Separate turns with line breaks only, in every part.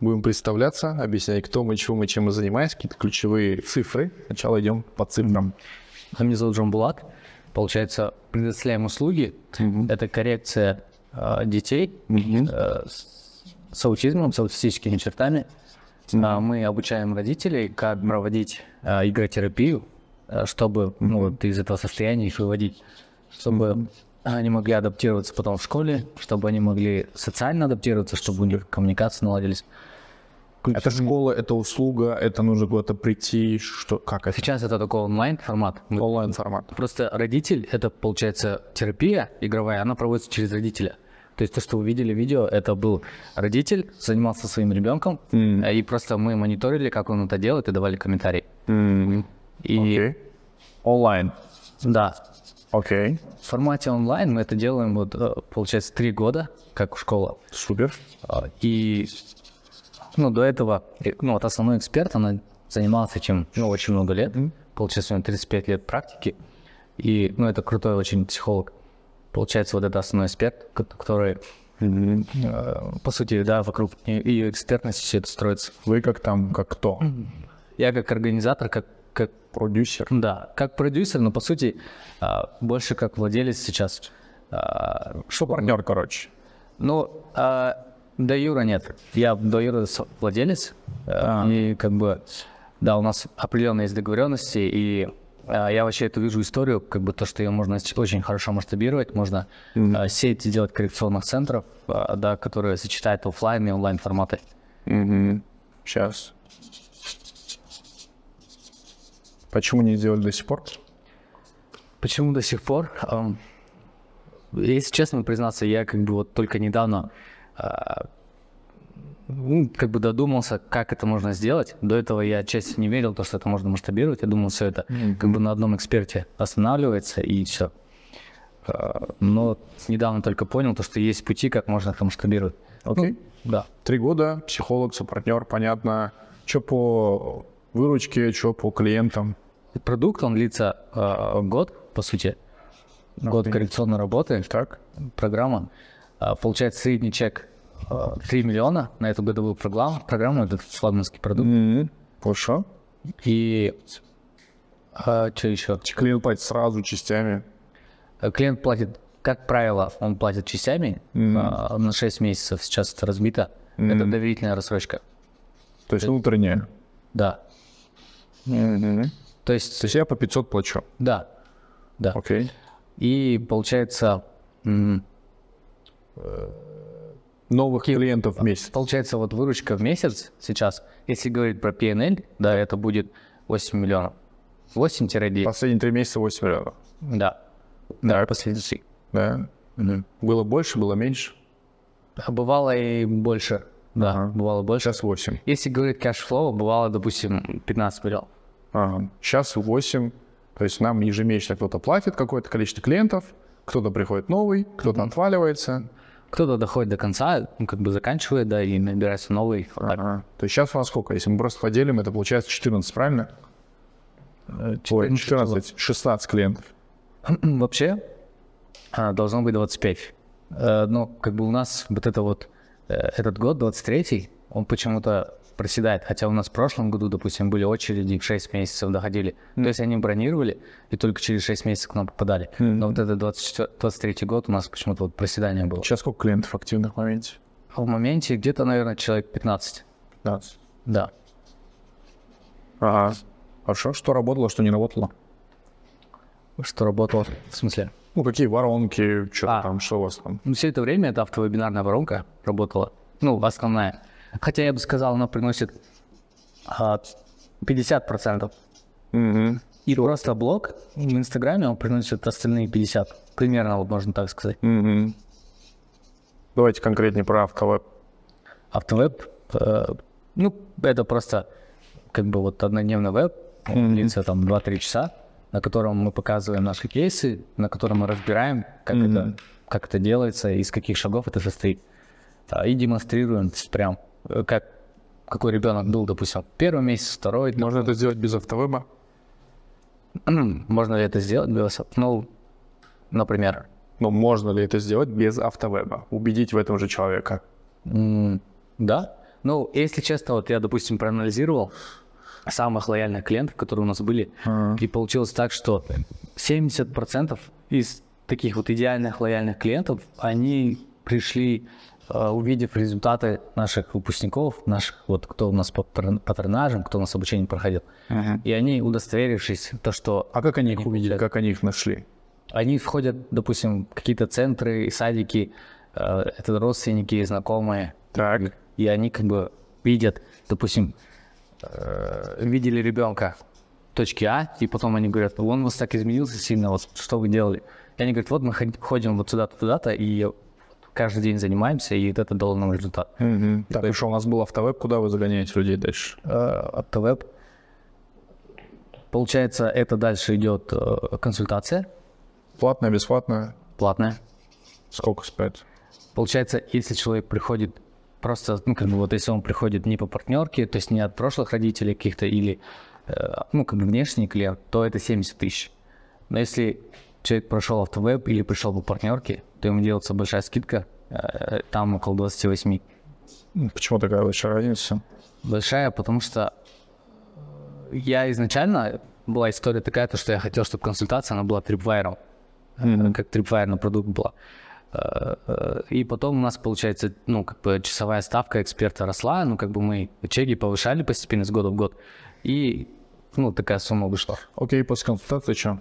Будем представляться, объяснять, кто мы, чего мы, чем мы занимаемся, какие-то ключевые цифры. Сначала идем по цифрам.
А Меня зовут Джон Булат. Получается, предоставляем услуги. Это коррекция э, детей э, с, с аутизмом, с аутистическими чертами. А мы обучаем родителей, как проводить э, игротерапию, чтобы ну, вот из этого состояния их выводить, чтобы они могли адаптироваться потом в школе, чтобы они могли социально адаптироваться, чтобы у них коммуникации наладились.
Это школа, это услуга, это нужно куда-то прийти, что, как это?
Сейчас это такой онлайн формат.
Онлайн формат.
Просто родитель, это получается терапия игровая, она проводится через родителя. То есть то, что вы видели видео, это был родитель, занимался своим ребенком, э, и просто мы мониторили, как он это делает, и давали комментарии. И
Окей. Онлайн.
да,
Окей.
в формате онлайн мы это делаем, вот, э, получается, три года, как школа.
Супер.
А, И ну, до этого, э, ну, вот основной эксперт, она занималась этим ну, очень много лет. Получается, у нее 35 лет практики. И, ну, это крутой очень психолог. Получается, вот это основной эксперт, ко- который, э, по сути, да, вокруг ее экспертности все это строится.
Вы как там, как кто?
Я как организатор, как, как
Продюсер.
да, как продюсер, но по сути а, больше как владелец сейчас. А,
Что партнер, короче?
Ну, а, до Юра нет. Я до Юра владелец. а, И как бы, да, у нас определенные есть договоренности. И а, я вообще эту вижу историю, как бы то, что ее можно очень хорошо масштабировать. Можно а, сеть делать коррекционных центров, а, да, которые сочетают оффлайн и онлайн форматы.
Сейчас. Почему не сделали до сих пор?
Почему до сих пор? Если честно признаться, я как бы вот только недавно как бы додумался, как это можно сделать. До этого я, честно, не верил, то, что это можно масштабировать. Я думал, все это как бы на одном эксперте останавливается и все. Но недавно только понял, то, что есть пути, как можно это масштабировать.
Окей.
Да.
Три года, психолог, сопартнер, понятно. Что по выручке, что по клиентам?
Продукт, он длится а, год, по сути. Год коррекционной работы.
Так.
программа. А, Получается средний чек а, 3 миллиона на эту годовую программу. Программу это флагманский продукт.
Хорошо.
И что еще?
Клиент платит сразу частями.
Клиент платит, как правило, он платит частями а, на 6 месяцев. Сейчас это разбито. Это доверительная рассрочка.
То есть внутренняя.
Да. То есть,
То есть я по 500 плачу.
да. Да.
Окей.
И получается, м,
Новых клиентов в месяц.
получается вот выручка в месяц сейчас, если говорить про PNL, да, это будет 8 миллионов. 8-9.
Последние три месяца 8 миллионов.
Да. Да, последующий.
Да. Было больше, было меньше.
А Бывало и больше. Да, бывало больше.
Сейчас 8.
Если говорить cash flow, бывало, допустим, 15 миллионов.
Ага. Сейчас 8. То есть нам ежемесячно кто-то платит какое-то количество клиентов, кто-то приходит новый, кто-то отваливается.
Кто-то доходит до конца, ну, как бы заканчивает, да, и набирается новый.
Ага. То есть сейчас у нас сколько? Если мы просто поделим, это получается 14, правильно? Ой, 14, 16 клиентов.
Вообще а, должно быть 25. Э, Но как бы у нас вот это вот, э, этот год, 23-й, он почему-то проседает. Хотя у нас в прошлом году, допустим, были очереди в 6 месяцев доходили. То есть они бронировали и только через 6 месяцев к нам попадали. Но вот этот 24 23 год у нас почему-то вот проседание было.
Сейчас сколько клиентов активных в моменте?
А в моменте где-то, наверное, человек 15.
15.
Да.
Ага. Хорошо. Что работало, что не работало?
Что работало. В смысле?
Ну, какие воронки, что
А.
там, что у вас там?
Ну, все это время это автовебинарная воронка работала. Ну, основная. Хотя я бы сказал, она приносит а, 50%.
Угу.
И просто блог в Инстаграме, он приносит остальные 50. Примерно, вот можно так сказать.
Угу. Давайте конкретнее про автовеб.
Автовеб, э, ну, это просто как бы вот однодневный веб, он длится там 2-3 часа, на котором мы показываем наши кейсы, на котором мы разбираем, как, это, как это делается, из каких шагов это состоит. А, И демонстрируем прям, как какой ребенок был, допустим, первый месяц, второй.
Можно это сделать без автовеба?
Можно ли это сделать без... Ну, например,
Но можно ли это сделать без автовеба? Убедить в этом же человека.
да. Ну, если честно, вот я, допустим, проанализировал самых лояльных клиентов, которые у нас были,
Ага.
и получилось так, что 70% из таких вот идеальных лояльных клиентов, они пришли, э, увидев результаты наших выпускников, наших вот кто у нас по патр- патронажам, кто у нас обучение проходил, и они, удостоверившись, то, что
А как они их увидели, как они их нашли?
они входят, допустим, в какие-то центры, и садики, э, это родственники, знакомые,
Так.
и они как бы видят, допустим, э, видели ребенка в точке А, и потом они говорят, он у вас так изменился сильно, вот что вы делали? И они говорят, вот мы ход- ходим вот сюда-то, туда-то, и каждый день занимаемся, и это дало нам результат.
Так, и что, у нас был автовеб, куда вы загоняете людей дальше?
Э, Автовеб. Получается, это дальше идет э, консультация
Платная, бесплатная?
платная.
Сколько стоит?
Получается, если человек приходит просто, ну, как бы вот если он приходит не по партнерке, то есть не от прошлых родителей каких-то или, э, ну, как бы внешний клиент, то это 70 тысяч. Но если человек прошел автовеб или пришел по партнерке, то ему делается большая скидка, э, там около 28.
М, Почему такая большая разница?
Большая, потому что я изначально, была история такая, то, что я хотел, чтобы консультация, она была трипвайром, э, как трипвайр на продукт была. Э, И потом у нас, получается, ну, как бы часовая ставка эксперта росла, ну, как бы мы чеки повышали постепенно с года в год, и, ну, такая сумма вышла.
Окей, после консультации что?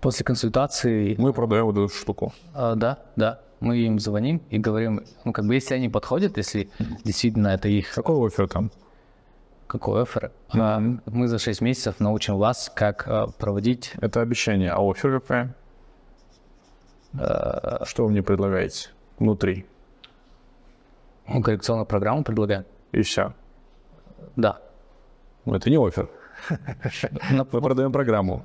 После консультации,
Мы продаем вот эту штуку.
э, да, да, мы им звоним и говорим, ну, как бы, если они подходят, если действительно это их
Какой офер там?
Какой офер? А, Мы за 6 месяцев научим вас, как а, проводить.
Это обещание. А офер какая? Что вы мне предлагаете? Внутри.
Ну, коррекционную программу предлагаем.
И все.
Да.
Это не офер. Мы продаем программу.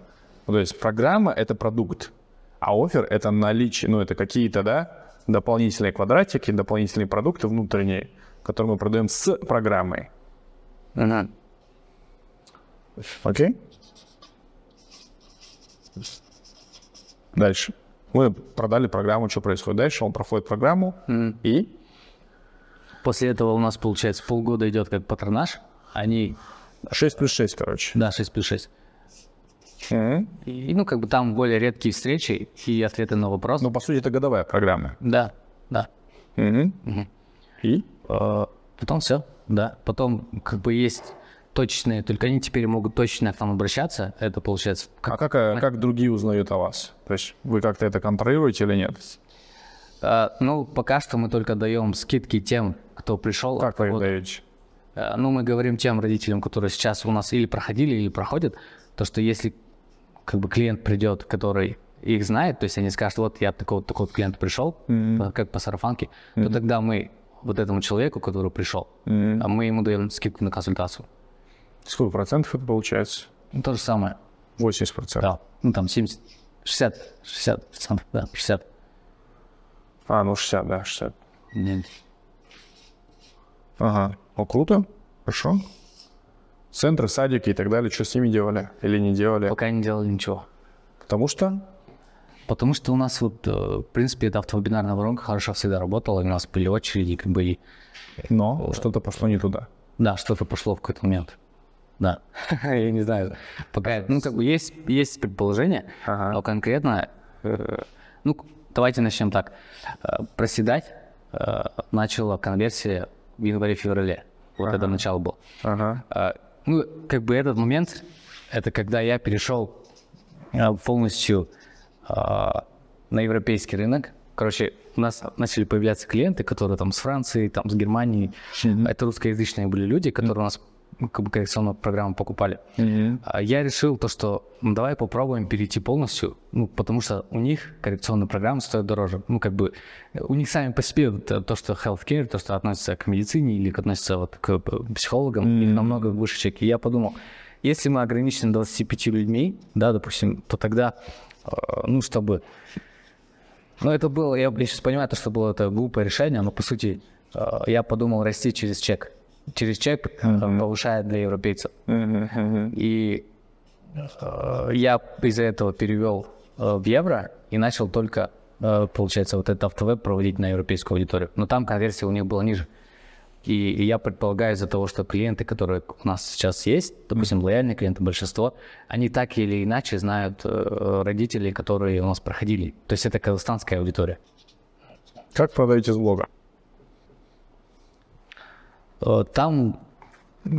Ну, То есть программа — это продукт, а офер — это наличие, ну, это какие-то, да, дополнительные квадратики, дополнительные продукты внутренние, которые мы продаем с программой.
Мгм.
Окей? Дальше. Мы продали программу, что происходит дальше? Он проходит программу и...
После этого у нас, получается, полгода идет как патронаж. Они,
6 плюс 6, короче.
да, 6 плюс 6.
Мгм.
И, ну, как бы там более редкие встречи и ответы на вопрос.
Ну, по сути, это годовая программа.
Да, да.
И?
А, Потом все, да. Потом как бы есть точечные, только они теперь могут точно к нам обращаться. Это получается как
А как, как другие узнают о вас? То есть вы как-то это контролируете или нет?
А, ну, пока что мы только даем скидки тем, кто пришел.
Как вы их даете?
Э, Ну, мы говорим тем родителям, которые сейчас у нас или проходили, или проходят, то, что если как бы клиент придет, который их знает, то есть они скажут, вот я такой вот такой вот клиент пришел, по- как по сарафанке, то тогда мы вот этому человеку, который пришел, а мы ему даем скидку на консультацию.
Сколько процентов это получается?
Ну, то же самое.
80 процентов.
Да. Ну, там 70, 60, 60 процентов, да, 60.
А, ну 60, да, 60.
Нет.
Ага. Ну, круто. Хорошо. Центры, садики и так далее, что с ними делали или не делали?
Пока не делали ничего.
Потому что
Потому что у нас вот, э, в принципе, эта автовебинарная воронка хорошо всегда работала, и у нас были очереди, как бы, и
но что-то пошло не туда.
Да, что-то пошло в какой-то момент. Да. Я не знаю. Пока, ну, как бы есть, есть предположение,
Ага.
но конкретно, э, ну, давайте начнем так. Э, проседать э, начала конверсия в январе-феврале. Вот это начало было.
Ага.
Ну, как бы этот момент, это когда я перешел а, полностью а, на европейский рынок. Короче, у нас начали появляться клиенты, которые там с Франции, там с Германии. Это русскоязычные были люди, которые у нас как бы коррекционную программу покупали. А Я решил то, что ну, давай попробуем перейти полностью, ну, потому что у них коррекционные программы стоят дороже. Ну, как бы э, у них сами по себе вот, э, то, что healthcare, то, что относится к медицине или относится вот к э, психологам, их намного выше чеки. И я подумал, если мы ограничены 25 людьми, да, допустим, то тогда, э, ну, чтобы ну, это было, я, я сейчас понимаю, то, что было это глупое решение, но по сути э, я подумал расти через чек. Через чек э, повышает для европейцев. И э, я из-за этого перевел э, в евро и начал только, э, получается, вот этот автовеб проводить на европейскую аудиторию. Но там конверсия у них была ниже. И, и я предполагаю из-за того, что клиенты, которые у нас сейчас есть, допустим, лояльные клиенты, большинство, они так или иначе знают э, родителей, которые у нас проходили. То есть это казахстанская аудитория.
Как продаете с блога?
Э, Там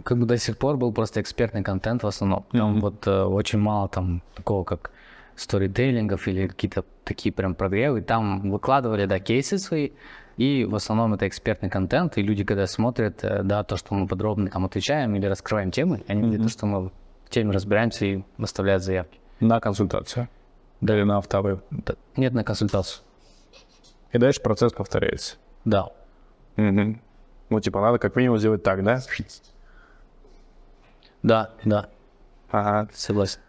как бы до сих пор был просто экспертный контент в основном. Там вот э, очень мало там такого, как сторителлингов или какие-то такие прям прогревы. Там выкладывали, да, кейсы свои, и в основном это экспертный контент, и люди, когда смотрят, э, да, то, что мы подробно там отвечаем или раскрываем темы, они видят то, что мы в теме разбираемся и выставляют заявки.
На консультацию. Да или на автовы.
Да, Нет на консультацию.
И дальше процесс повторяется.
Да.
Мгм. Ну, типа, надо как минимум сделать так, да?
Да, да,
Ага.
согласен.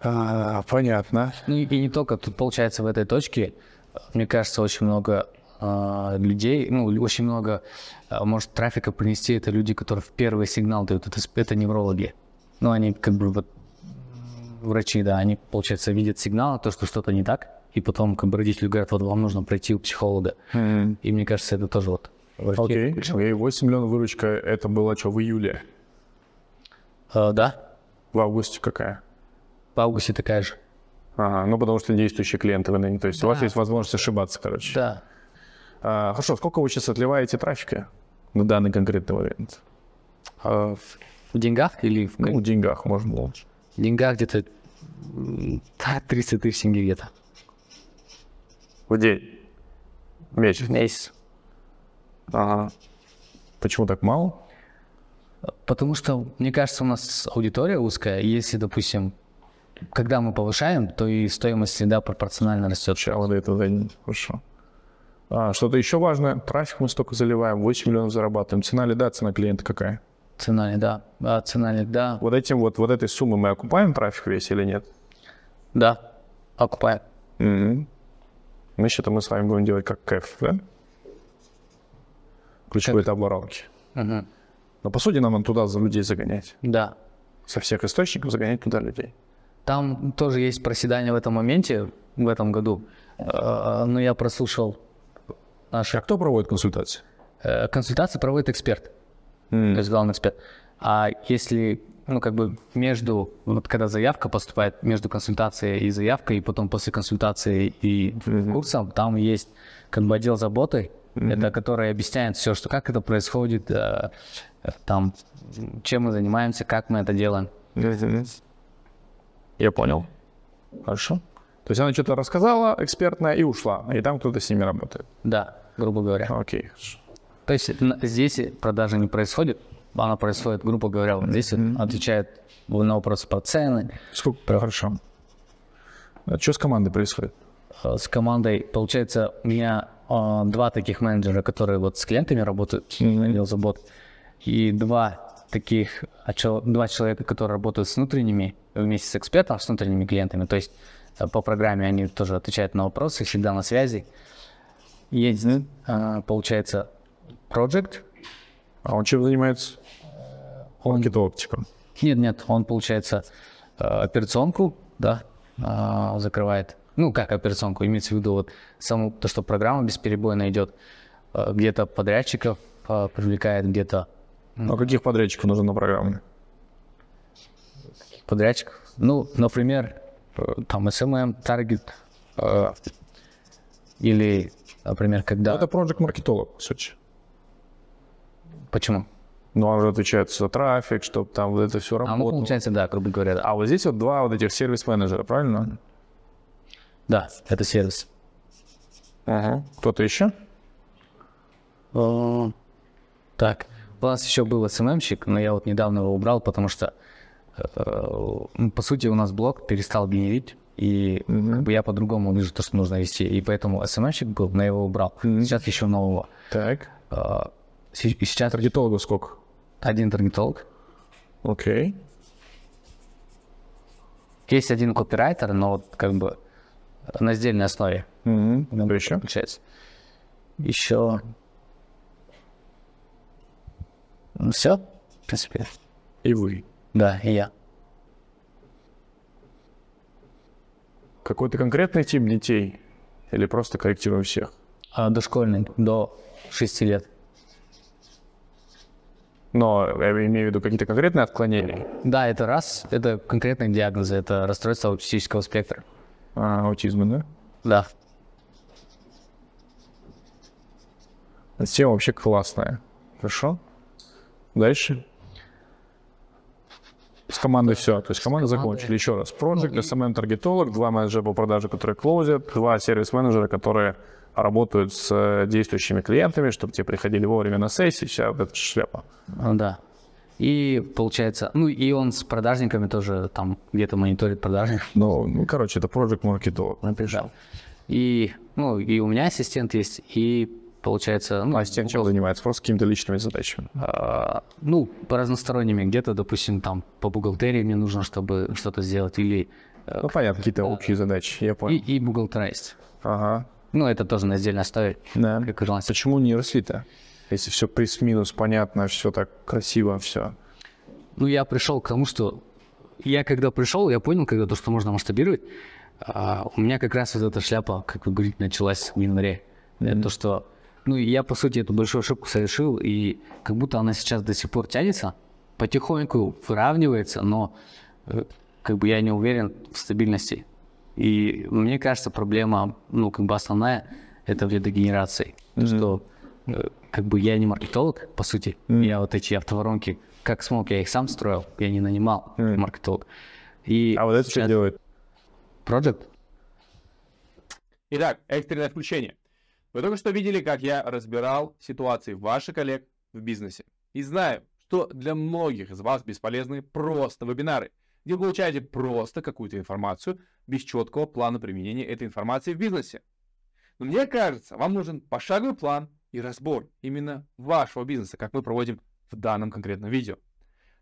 А, понятно.
Ну и, и не только, тут получается в этой точке, э, мне кажется, очень много а, людей, ну, очень много а, может трафика принести, это люди, которые в первый сигнал дают, это, это неврологи. Ну, они как бы вот врачи, да, они, получается, видят сигнал, то, что что-то не так, и потом как бы родители говорят, вот вам нужно пройти у психолога. И мне кажется, это тоже вот...
Окей. Окей, 8 миллионов выручка, это было что, в июле?
Э, да,
В августе какая?
в августе такая же.
Ага, ну потому что действующие клиенты вы то есть у вас есть возможность ошибаться, короче.
Да.
А, хорошо, сколько вы сейчас отливаете трафика на данный конкретный момент?
Э, в в деньгах или в,
Ну, в деньгах, можно лучше.
в деньгах где-то м, да, 30 тысяч где-то.
В день? В месяц?
В месяц.
Ага. Почему так мало?
Потому что, мне кажется, у нас аудитория узкая. Если, допустим, когда мы повышаем, то и стоимость всегда пропорционально растет.
Сначала до этого да, не- Хорошо. А, что-то еще важное? Трафик мы столько заливаем, 8 миллионов зарабатываем. Цена лида, цена клиента какая?
Цена да. А, цена да.
Вот этим вот, вот этой суммы мы окупаем трафик весь или нет?
Да. Окупаем.
Мгм. Мы что-то мы с вами будем делать как кэф, да? Ключевой этап воронки.
Мгм.
Но по сути нам надо туда за людей загонять.
Да.
Со всех источников загонять туда людей.
Там тоже есть проседание в этом моменте, в этом году. Э, Но я прослушал наши
А кто проводит консультации?
э, консультации проводит эксперт. то есть главный эксперт. А если, ну, как бы между, вот когда заявка поступает, между консультацией и заявкой, и потом после консультации и курсом, там есть как бы отдел заботы, это который объясняет все, что как это происходит, э, там, чем мы занимаемся, как мы это делаем.
Я понял. Хорошо. То есть она что-то рассказала экспертная и ушла, и там кто-то с ними работает.
Да, грубо говоря.
Окей.
То есть здесь продажа не происходит, она происходит, грубо говоря, вот здесь вот отвечает на вопросы про цены,
Сколько? Хорошо. А что с командой происходит?
э, с командой. Получается, у меня два таких менеджера, которые вот с клиентами работают, забот, и два таких, а два человека, которые работают с внутренними, вместе с экспертом, с внутренними клиентами. То есть э, по программе они тоже отвечают на вопросы, всегда на связи. Есть, э, получается, project.
А он чем занимается? Маркетологом.
Нет, нет, он, получается, э, операционку, да, закрывает. Ну, как операционку, имеется в виду вот саму, то, что программа бесперебойно идет, э, где-то подрядчиков э, привлекает, где-то
А каких подрядчиков нужно на программу?
подрядчиков. Ну, например, э, там SMM, Target, или, например, когда...
Это проект маркетолог, по сути.
Почему?
Ну, он же отвечает за трафик, чтобы там вот это все
А, ну,
работало.
получается, да, грубо говоря, да.
А вот здесь вот два вот этих сервис-менеджера, правильно?
Да, это сервис.
Ага. Кто-то еще?
Так, у нас еще был SMM-щик, но я вот недавно его убрал, потому что, э, по сути, у нас блог перестал генерить, и как бы я по-другому вижу то, что нужно вести, и поэтому SMM-щик был, но я его убрал. Сейчас еще нового.
Так.
Э, сейчас
Таргетологов сколько?
один таргетолог,
Окей.
есть один копирайтер, но вот как бы на сдельной основе.
Кто еще?
Получается. Еще... Ну, все, в принципе.
И вы.
Да, и я.
Какой-то конкретный тип детей? Или просто корректируем всех?
А, дошкольный, до 6 лет.
Но я имею в виду какие-то конкретные отклонения.
Да, это раз, это конкретные диагнозы, это расстройство аутистического спектра.
А, аутизма, да?
Да.
Тема вообще классная. Хорошо. Дальше. С командой все. То есть команда закончили. Еще раз. Project,
Ну
SMM-таргетолог, два менеджера по продаже, которые клоузят, два сервис-менеджера, которые работают с э, действующими клиентами, чтобы те приходили вовремя на сессии, вся вот эта шляпа.
А, Да. И получается, ну и он с продажниками тоже там где-то мониторит продажников.
Ну, ну, короче, это Project маркетолог.
Да. И, ну, и у меня ассистент есть, и получается, ну,
Ассистент чем занимается? Просто какими-то личными задачами.
а, ну, по разносторонними, где-то, допустим, там по бухгалтерии мне нужно, чтобы что-то сделать, или э,
Ну, понятно, какие-то общие задачи, я
и,
понял.
и бухгалтера есть.
Ага.
Ну, это тоже на отдельно оставить,
Да.
как.
Почему не росли-то? Если все плюс-минус, понятно, все так красиво, все.
Ну, я пришел к тому, что я когда пришел, я понял, когда то, что можно масштабировать, а, у меня как раз вот эта шляпа, как вы говорите, началась в январе. Это то, что, ну, я, по сути, эту большую ошибку совершил, и как будто она сейчас до сих пор тянется, потихоньку выравнивается, но э, как бы я не уверен в стабильности. И мне кажется, проблема, ну, как бы основная, это в лидогенерации. То, что э, как бы я не маркетолог, по сути. Я вот эти автоворонки, как смог, я их сам строил, я не нанимал маркетолог. И
А вот это что делает?
Project?
Итак, экстренное включение. Вы только что видели, как я разбирал ситуации ваших коллег в бизнесе. И знаю, что для многих из вас бесполезны просто вебинары, где вы получаете просто какую-то информацию без четкого плана применения этой информации в бизнесе. Но мне кажется, вам нужен пошаговый план и разбор именно вашего бизнеса, как мы проводим в данном конкретном видео.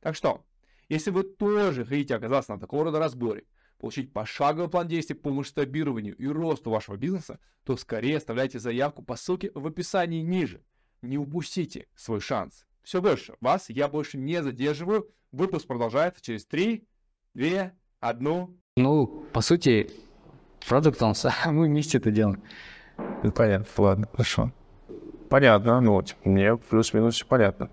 Так что, если вы тоже хотите оказаться на такого рода разборе, получить пошаговый план действий по масштабированию и росту вашего бизнеса, то скорее оставляйте заявку по ссылке в описании ниже. Не упустите свой шанс. Все больше. Вас я больше не задерживаю. Выпуск продолжается через 3, 2, 1.
Ну, по сути, Project, он сам, мы вместе это делаем.
Понятно, ладно, хорошо. Понятно, ну, вот, мне плюс-минус все понятно.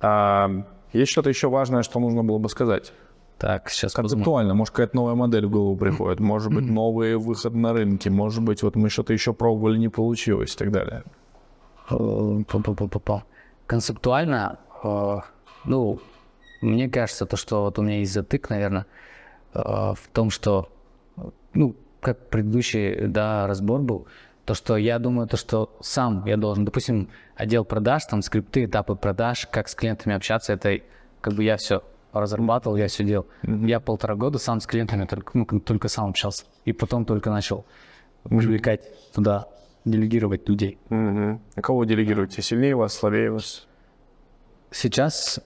А, есть что-то еще важное, что нужно было бы сказать?
Так, сейчас.
Концептуально, может, какая-то новая модель в голову приходит, может быть, новый выход на рынке, может быть, вот мы что-то еще пробовали, не получилось и так далее.
Э. Концептуально, э, ну, мне кажется, то, что вот у меня есть затык, наверное, э, в том, что, ну, как предыдущий, да, разбор был, то, что я думаю, то, что сам я должен, допустим, отдел продаж, там, скрипты, этапы продаж, как с клиентами общаться, это как бы я все разрабатывал, я все делал. Я полтора года сам с клиентами только, ну, только сам общался. И потом только начал привлекать туда, делегировать людей.
Мгм. А кого делегируете? Сильнее вас, слабее вас?
Сейчас,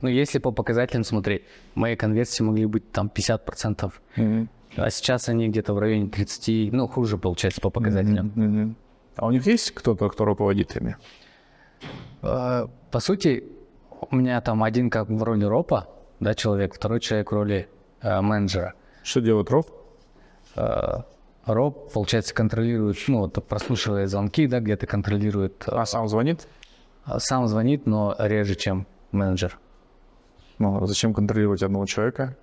ну, если по показателям смотреть, мои конверсии могли быть там 50%, а сейчас они где-то в районе 30, ну, хуже получается по показателям.
Мгм. А у них есть кто-то, кто руководит ими?
Э, По сути, у меня там один как в роли ропа, да, человек, второй человек в роли э, менеджера.
Что делает Роб?
Э, Роб, получается, контролирует, ну, вот прослушивает звонки, да, где-то контролирует,
А сам звонит?
а сам звонит, но реже, чем менеджер.
Ну, а зачем контролировать одного человека?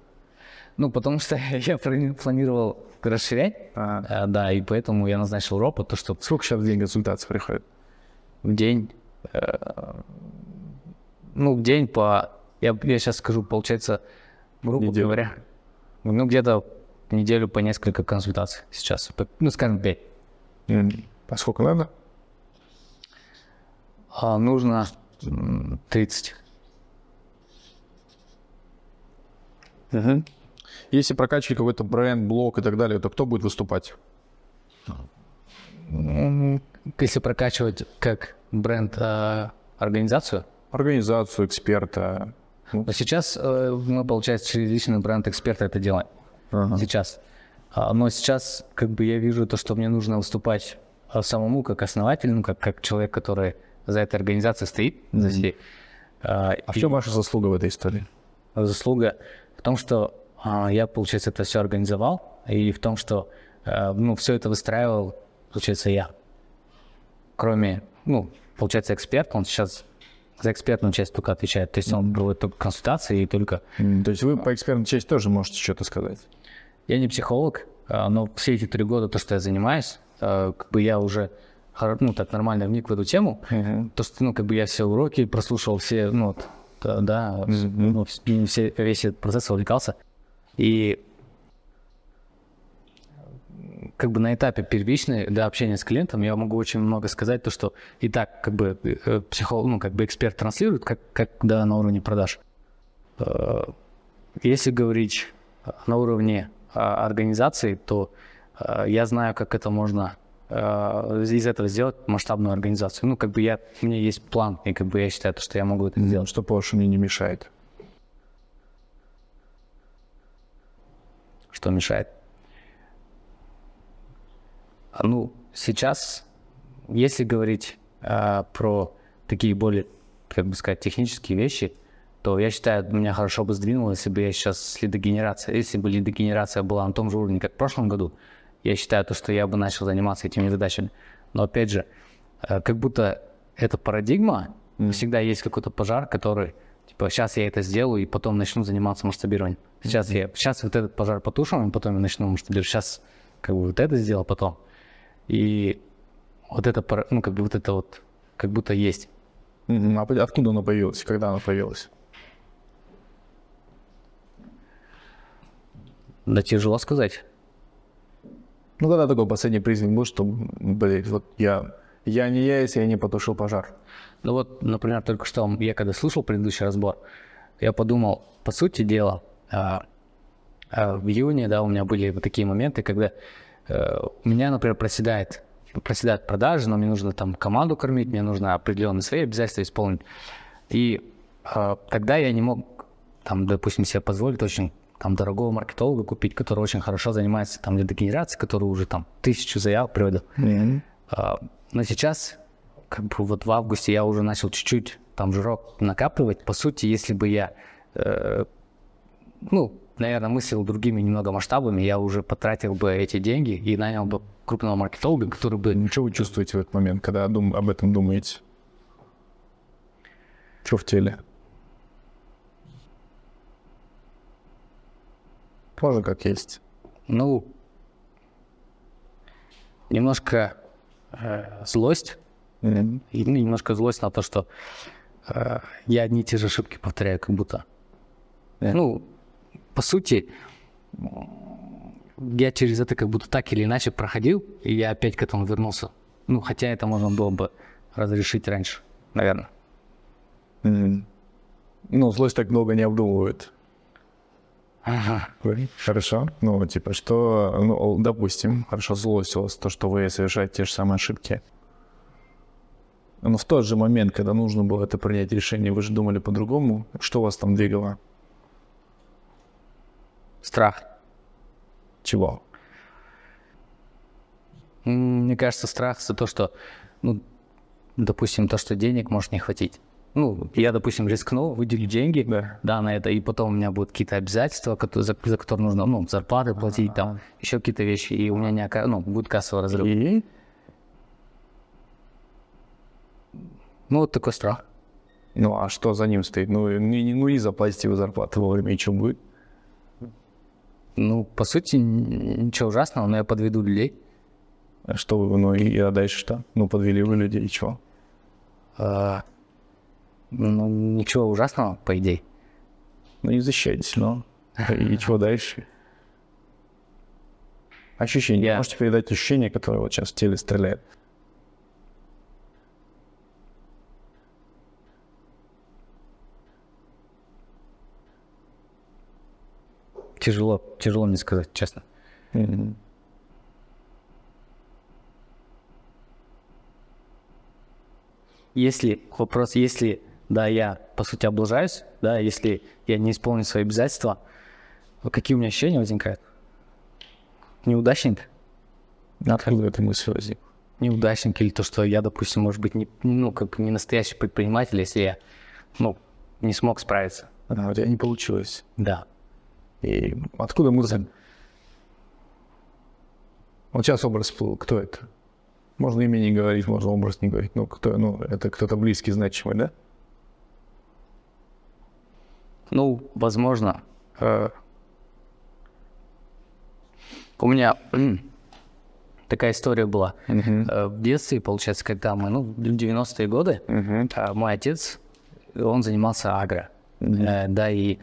Ну, потому что я плани- планировал расширять,
А.
э, да, и поэтому я назначил ропа, то, что
Сколько сейчас в день консультаций приходит?
в день, э, ну, в день по, я, я сейчас скажу, получается, грубо
Неделю.
говоря, ну, где-то неделю по несколько консультаций сейчас, ну, скажем, пять.
А сколько надо?
А нужно м, 30.
Если прокачивать какой-то бренд, блог и так далее, то кто будет выступать?
М, Если прокачивать как бренд э, организацию,
Организацию, эксперта. Ну,
но сейчас э, мы, получается, через личный бренд эксперта это делаем.
ага.
сейчас. А, Но сейчас как бы я вижу то, что мне нужно выступать а, самому как основатель, ну, как, как человек, который за этой организацией стоит, за всей. А,
А в чем ваша заслуга в этой истории?
заслуга в том, что а, я, получается, это все организовал, и в том, что а, ну, все это выстраивал, получается, я. Кроме, ну, получается, эксперт, он сейчас за экспертную часть только отвечает. То есть он проводит только консультации и только...
То есть вы по экспертной части тоже можете что-то сказать?
Я не психолог, а, но все эти три года, то, что я занимаюсь, а, как бы я уже ну, так нормально вник в эту тему. То, что, ну, как бы я все уроки прослушал, все, ну, вот, да, с- ну, все, весь этот процесс увлекался. И как бы на этапе первичной до общения с клиентом я могу очень много сказать, то, что и так как бы э, психолог, ну, как бы эксперт транслирует, как, как да, на уровне продаж. Э, Если говорить э, на уровне э, организации, то я знаю, как это можно из этого сделать масштабную организацию. Ну, как бы я, у меня есть план, и как бы я считаю, то, что я могу это сделать.
Что, по-вашему, мне не мешает?
Что мешает? А, Ну, сейчас, если говорить а, про такие более, как бы сказать, технические вещи, то я считаю, меня хорошо бы сдвинуло, если бы я сейчас с лидогенерацией, если бы лидогенерация была на том же уровне, как в прошлом году, я считаю, то, что я бы начал заниматься этими задачами. Но опять же, э, как будто эта парадигма, всегда есть какой-то пожар, который, типа, сейчас я это сделаю, и потом начну заниматься масштабированием. Сейчас я, сейчас вот этот пожар потушим, и потом я начну масштабировать. Сейчас как бы вот это сделал, потом. И вот это, ну, как бы вот это вот, как будто есть.
А откуда оно появилось? Когда оно появилось?
Да тяжело сказать.
Ну, когда такой последний признак был, что, блядь, вот я, я не я, если я не потушил пожар.
Ну вот, например, только что я когда слушал предыдущий разбор, я подумал, по сути дела, в июне, да, у меня были вот такие моменты, когда э, у меня, например, проседает, проседают продажи, но мне нужно там команду кормить, мне нужно определенные свои обязательства исполнить. И а, тогда я не мог, там, допустим, себе позволить очень там дорогого маркетолога купить, который очень хорошо занимается там лидогенерацией, который уже там тысячу заявок приводил. А, Но сейчас, как бы вот в августе я уже начал чуть-чуть там жирок накапливать. По сути, если бы я, э, ну, наверное, мыслил другими немного масштабами, я уже потратил бы эти деньги и нанял бы крупного маркетолога, который бы...
Что вы чувствуете в этот момент, когда дум- об этом думаете? Что в теле? Тоже как есть.
Ну, немножко э, злость, и, ну, немножко злость на то, что э, я одни и те же ошибки повторяю, как будто. Ну, по сути, я через это как будто так или иначе проходил, и я опять к этому вернулся. Ну, хотя это можно было бы разрешить раньше, наверное.
Мгм. Ну, злость так долго не обдумывает.
Ага.
Хорошо. Ну, типа, что, ну, допустим, хорошо, злость у вас, то, что вы совершаете те же самые ошибки. Но в тот же момент, когда нужно было это принять решение, вы же думали по-другому. Что вас там двигало?
Страх.
Чего?
Мне кажется, страх за то, что, ну, допустим, то, что денег может не хватить. Ну, я, допустим, рискну, выделю деньги,
Да.
на это, и потом у меня будут какие-то обязательства, кото- за, за которые нужно, ну, зарплаты платить, там, еще какие-то вещи, и у меня не, ока- ну, будет кассовый разрыв.
И?
Ну, вот такой страх.
Ну, а что за ним стоит? Ну, не, не- ну, не заплатите вы зарплату вовремя, и что будет?
Ну, по сути, ничего ужасного, но я подведу людей.
Что вы, ну, и, а дальше что? Ну, подвели вы людей, и чего?
А, ну, ничего ужасного, по идее.
Ну, не защищайтесь, ну. И чего дальше? Ощущение. Можете передать ощущение, которое вот сейчас в теле стреляет?
Тяжело, тяжело мне сказать, честно. Если вопрос, если, да, я, по сути, облажаюсь, да, если я не исполню свои обязательства, какие у меня ощущения возникают? Неудачник?
Откуда эта мысль возникла?
Неудачник или то, что я, допустим, может быть, не, ну, как не настоящий предприниматель, если я, ну, не смог справиться.
А, у тебя не получилось.
Да.
И откуда мысль? Вот сейчас образ всплыл. Кто это? Можно имя не говорить, можно образ не говорить. Ну, кто, ну, это кто-то близкий, значимый, да?
Ну, возможно. э, У меня такая история была. Э, В детстве, получается, когда мы, ну, в 90-е годы, э, мой отец, он занимался агро. Э, Да, и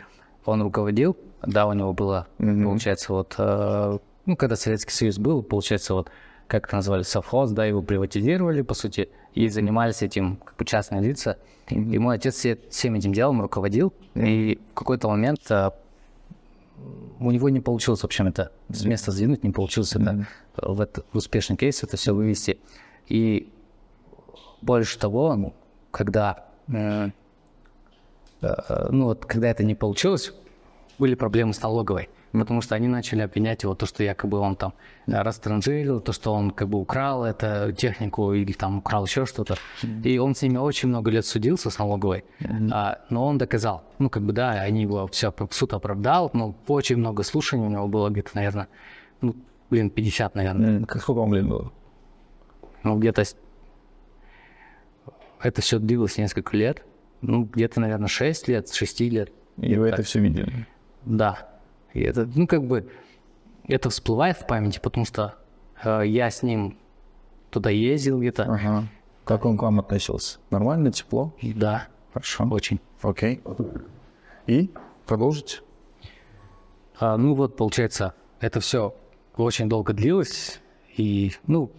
он руководил, да, у него было, получается, вот, э, ну, когда Советский Союз был, получается, вот, как это назвали, совхоз, да, его приватизировали, по сути, и занимались этим как бы частные лица. И мой отец все- всем этим делом руководил, и в какой-то момент э, у него не получилось, в общем, это с места сдвинуть, не получилось это, э, в этот успешный кейс это все вывести. И больше того, ну, когда, э, э, ну вот, когда это не получилось, были проблемы с налоговой. Потому что они начали обвинять его, то, что якобы он там э, растранжирил, то, что он как бы украл эту технику или там украл еще что-то. И он с ними очень много лет судился с налоговой, А, но он доказал. Ну, как бы, да, они его все суд оправдал, но очень много слушаний у него было где-то, наверное, ну, блин, 50, наверное.
Как сколько вам лет было?
Ну, где-то... Это все длилось несколько лет. Ну, где-то, наверное, 6 лет, с 6 лет.
И вы это все видели?
Да. И это, ну, как бы, это всплывает в памяти, потому что э, я с ним туда ездил где-то.
Ага. Как он к вам относился? Нормально, тепло?
Да,
Хорошо.
очень.
Окей. И продолжите.
А, ну вот, получается, это все очень долго длилось, и, ну,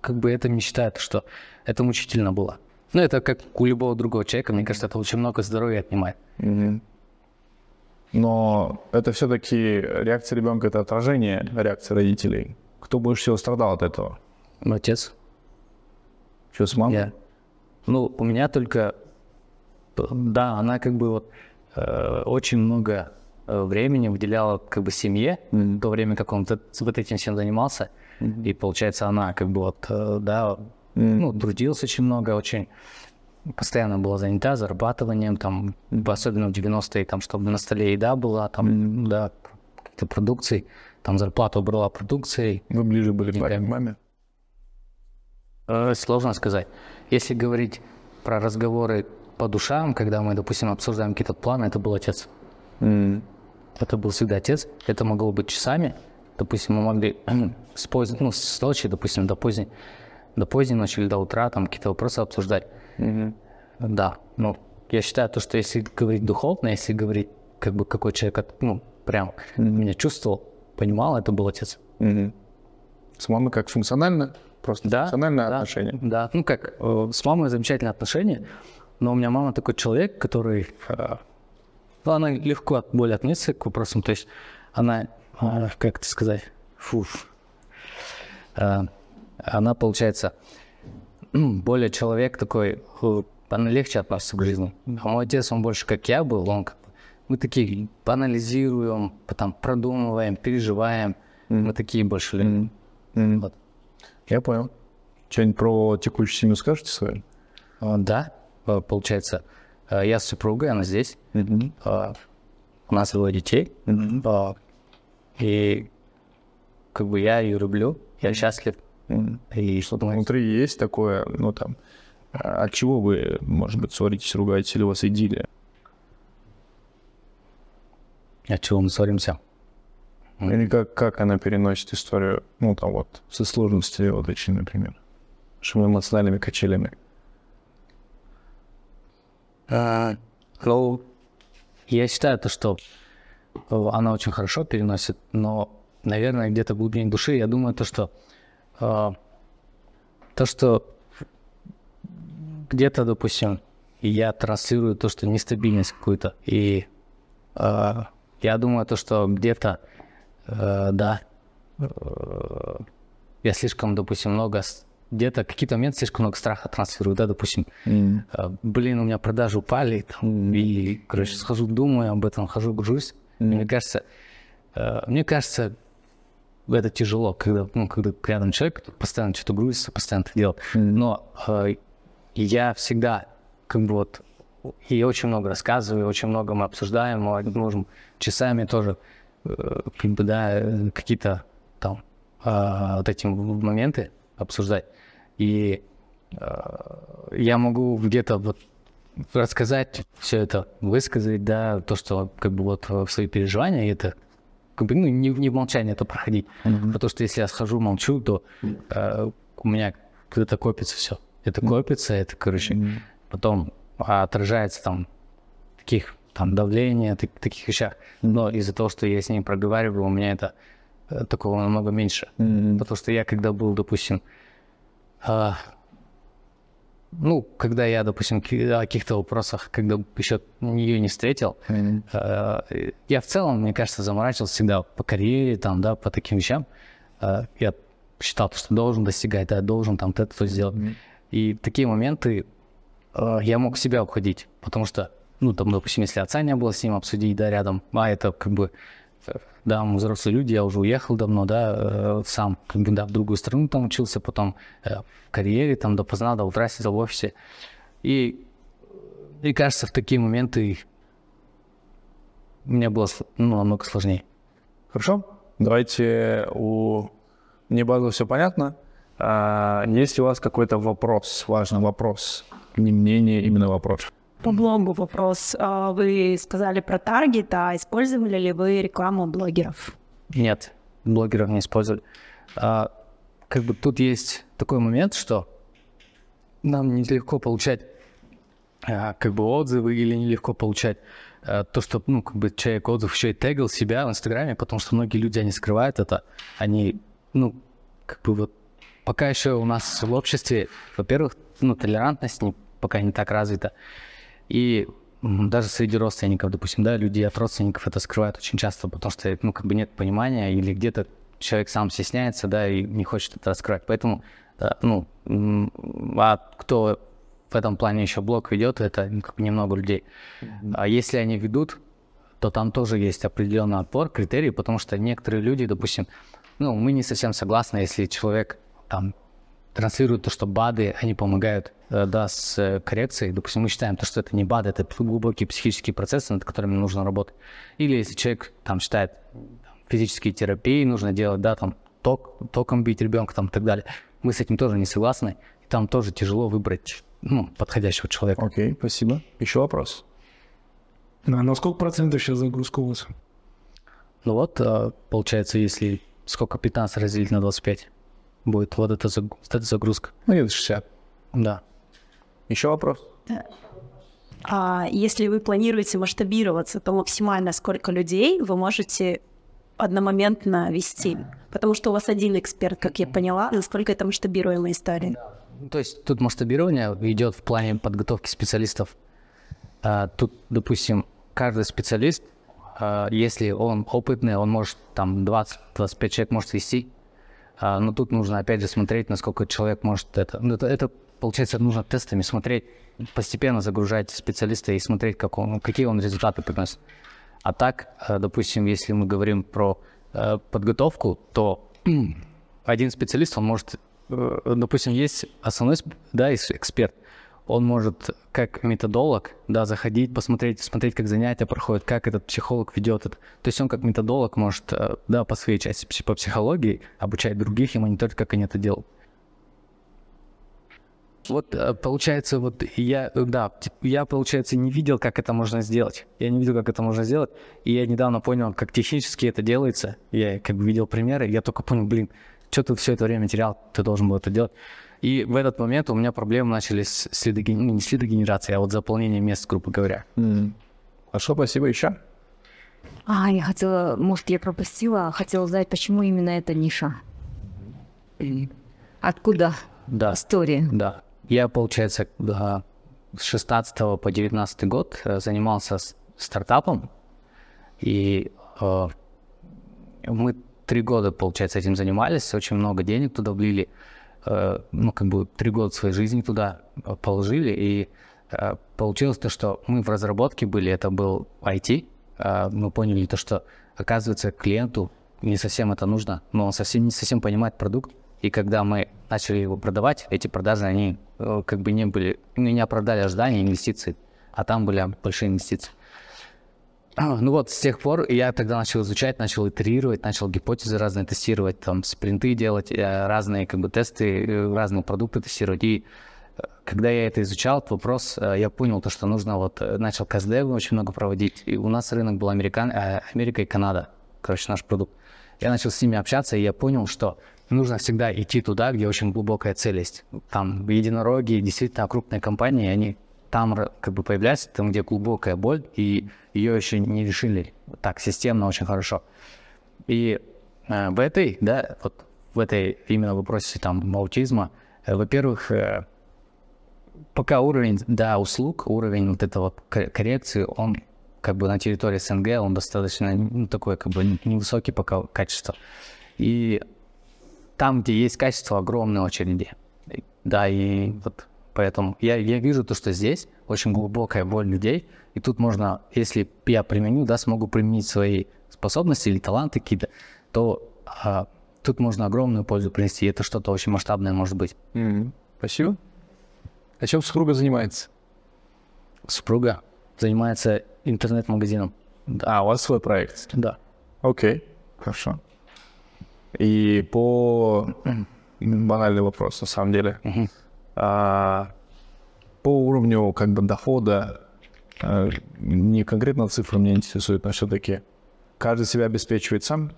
как бы это считает, что это мучительно было. Ну, это как у любого другого человека, мне кажется, это очень много здоровья отнимает.
Мгм. Но это все-таки реакция ребенка это отражение реакции родителей. Кто больше всего страдал от этого?
Отец,
Что с мамой?
я. Ну, у меня только, да, она как бы вот э, очень много э, времени выделяла как бы семье, в то время как он вот этим всем занимался. И получается, она как бы вот, э, да, ну, трудилась очень много, очень постоянно была занята зарабатыванием, там, особенно в 90-е, там, чтобы на столе еда была, там, да, какие-то продукции, там зарплату брала продукцией.
Вы ближе были к
Деньгами.
маме?
Э, Сложно сказать. Если говорить про разговоры по душам, когда мы, допустим, обсуждаем какие-то планы, это был отец.
М.
Это был всегда отец. Это могло быть часами. Допустим, мы могли с, поз- ну, с ночи, допустим, до поздней, до поздней ночи или до утра там какие-то вопросы обсуждать. Да, ну, я считаю то, что если говорить духовно, если говорить, как бы какой человек, от- ну, прям меня чувствовал, понимал, это был отец.
Мгм. С мамой как функционально? Просто
Да,
функциональное
да,
отношение?
Да, ну как, э, с мамой замечательные отношения, но у меня мама такой человек, который, э, ну, она легко более относится к вопросам, то есть она, э, как это сказать, фуф, Э, она, получается, м, более человек такой, она легче относится к жизни. А мой отец, он больше как я был, он как мы такие анализируем, потом продумываем, переживаем, мы такие больше люди.
М.
Вот.
Я понял. Что-нибудь про текущую семью скажете свою?
А, Да, э, получается, э, я с супругой, она здесь. А, У нас двое детей. А, И как бы я ее люблю, я счастлив. И что думаешь?
Внутри есть такое, ну там, а от чего вы, может быть, ссоритесь, ругаетесь, или у вас идиллия?
От чего мы ссоримся?
Или как, как она переносит историю, ну там вот, со сложностями вот очень, например, эмоциональными качелями?
Ну, я считаю то, что она очень хорошо переносит, но, наверное, где-то в глубине души я думаю то, что то, что где-то, допустим, я транслирую то, что нестабильность какую-то, и э, я думаю то, что где-то, э, да, э, я слишком, допустим, много, где-то какие-то моменты слишком много страха транслирую, да, допустим, э, блин, у меня продажи упали, там, и, короче, схожу, думаю об этом, хожу, гружусь. И Мне кажется, э, мне кажется, это тяжело, когда, ну, когда рядом человек, постоянно что-то грузится, постоянно это делает. Но э, я всегда, как бы вот, и очень много рассказываю, очень много мы обсуждаем, мы можем часами тоже, э, как бы, да, какие-то там э, вот эти моменты обсуждать. И э, я могу где-то вот рассказать все это, высказать, да, то, что как бы вот э, свои переживания, и это как бы, ну, не, не в молчании это проходить. Mm-hmm. Потому что если я схожу, молчу, то э, у меня когда-то копится все. Это копится, это, короче, mm-hmm. потом отражается там таких там давление, так, таких вещах. Но из-за того, что я с ней проговариваю, у меня это э, такого намного меньше. Mm-hmm. Потому что я когда был, допустим, э, ну, когда я, допустим, о каких-то вопросах, когда еще ее не встретил, mm-hmm. я в целом, мне кажется, заморачивался всегда по карьере, там, да, по таким вещам. Э, я считал, что должен достигать, да, должен там это, то сделать. Mm-hmm. И такие моменты э, я мог себя обходить, потому что, ну, там, допустим, если отца не было с ним обсудить, да, рядом, а это как бы да, мы взрослые люди, я уже уехал давно, да, э, сам, да, в другую страну там учился, потом э, в карьере, там, допоздна, до утра сидел в офисе. И, и кажется, в такие моменты мне было ну, намного сложнее.
Хорошо, давайте у... Мне базово все понятно. А, есть у вас какой-то вопрос, важный вопрос, не мнение, именно вопрос?
По блогу вопрос. А, вы сказали про таргет, а использовали ли вы рекламу блогеров?
Нет, блогеров не использовали. А, как бы тут есть такой момент, что нам нелегко получать а, как бы отзывы или нелегко получать а, то, что, ну, как бы человек отзыв еще и тегал себя в Инстаграме, потому что многие люди, они скрывают это, они, ну, как бы вот пока еще у нас в обществе, во-первых, ну, толерантность не, пока не так развита, и даже среди родственников, допустим, да, люди от родственников это скрывают очень часто, потому что, ну, как бы нет понимания, или где-то человек сам стесняется, да, и не хочет это раскрывать. Поэтому, да, ну, а кто в этом плане еще блог ведет, это ну, как бы немного людей. А если они ведут, то там тоже есть определенный отпор, критерии, потому что некоторые люди, допустим, ну, мы не совсем согласны, если человек там транслируют то, что БАДы, они помогают э, да, с э, коррекцией. Допустим, мы считаем, то, что это не БАДы, это глубокие психические процессы, над которыми нужно работать. Или если человек там считает, физические терапии нужно делать, да, там ток, током бить ребенка там и так далее. Мы с этим тоже не согласны. И там тоже тяжело выбрать ну, подходящего человека.
Окей, okay, спасибо. Еще вопрос?
А на сколько процентов сейчас загрузка у вас?
Ну вот, э, получается, если сколько 15 разделить на 25? будет вот эта, загрузка.
Ну, где 60.
Да.
Еще вопрос?
А если вы планируете масштабироваться, то максимально сколько людей вы можете одномоментно вести? Потому что у вас один эксперт, как я поняла, насколько это масштабируемая история.
Ну, то есть тут масштабирование идет в плане подготовки специалистов. А, тут, допустим, каждый специалист, а, если он опытный, он может там 20-25 человек может вести, а, но тут нужно опять же смотреть, насколько человек может это. Ну, это, это получается, нужно тестами смотреть, постепенно загружать специалиста и смотреть, как он, какие он результаты приносит. А так, э, допустим, если мы говорим про э, подготовку, то один специалист, он может, э, допустим, есть основной да, эксперт, он может как методолог, да, заходить, посмотреть, смотреть, как занятия проходят, как этот психолог ведет это. То есть он как методолог может, да, по своей части по психологии обучать других и мониторить, как они это делают. Вот э, получается, вот я, да, я, получается, не видел, как это можно сделать. Я не видел, как это можно сделать. И я недавно понял, как технически это делается. Я как бы видел примеры, я только понял, блин, что ты все это время терял, ты должен был это делать. И в этот момент у меня проблемы начались с лидогенерацией, ну, не с лидогенерацией, а вот заполнением мест, грубо говоря.
Mm. Хорошо, спасибо. Еще?
А, я хотела, может, я пропустила, хотела узнать, почему именно эта ниша? Откуда
да.
история?
Да. Я, получается, с 16 по 19 год э, занимался стартапом, и э, мы три года, получается, этим занимались, очень много денег туда влили. Э, ну, как бы три года своей жизни туда положили, и получилось то, что мы в разработке были, это был IT, мы поняли то, что оказывается клиенту не совсем это нужно, но он совсем не совсем понимает продукт, и когда мы начали его продавать, эти продажи, они как бы не были, ну, не оправдали ожидания инвестиций, а там были большие инвестиции. Ну вот, с тех пор я тогда начал изучать, начал итерировать, начал гипотезы разные тестировать, там, спринты делать, э, разные как бы тесты, э, разные продукты тестировать. И э, когда я это изучал, этот вопрос, э, я понял то, что нужно вот, э, начал КСД очень много проводить, и у нас рынок был Американ, э, Америка и Канада, короче, наш продукт. Я начал с ними общаться, и я понял, что нужно всегда идти туда, где очень глубокая цель есть. Там единороги, действительно крупные компании, они там как бы появляются, там, где глубокая боль, и ее еще не решили так системно, очень хорошо. И э, в этой, да, вот в этой именно вопросе там аутизма, э, во-первых, э, пока уровень, да, услуг, уровень вот этого кор- коррекции, он как бы на территории СНГ, он достаточно, ну, такой как бы невысокий пока качество. И там, где есть качество, огромные очереди. Да, и вот поэтому я, я вижу то, что здесь очень глубокая боль людей, и тут можно, если я применю, да, смогу применить свои способности или таланты какие-то, то а, тут можно огромную пользу принести, и это что-то очень масштабное может быть.
Мгм. Спасибо. А чем супруга занимается?
Супруга занимается интернет-магазином.
А, у вас свой проект.
Да.
Окей, хорошо. И по банальный вопрос, на самом деле. А, по уровню как бы дохода, а, не конкретно цифры меня интересуют, но все-таки каждый себя обеспечивает сам?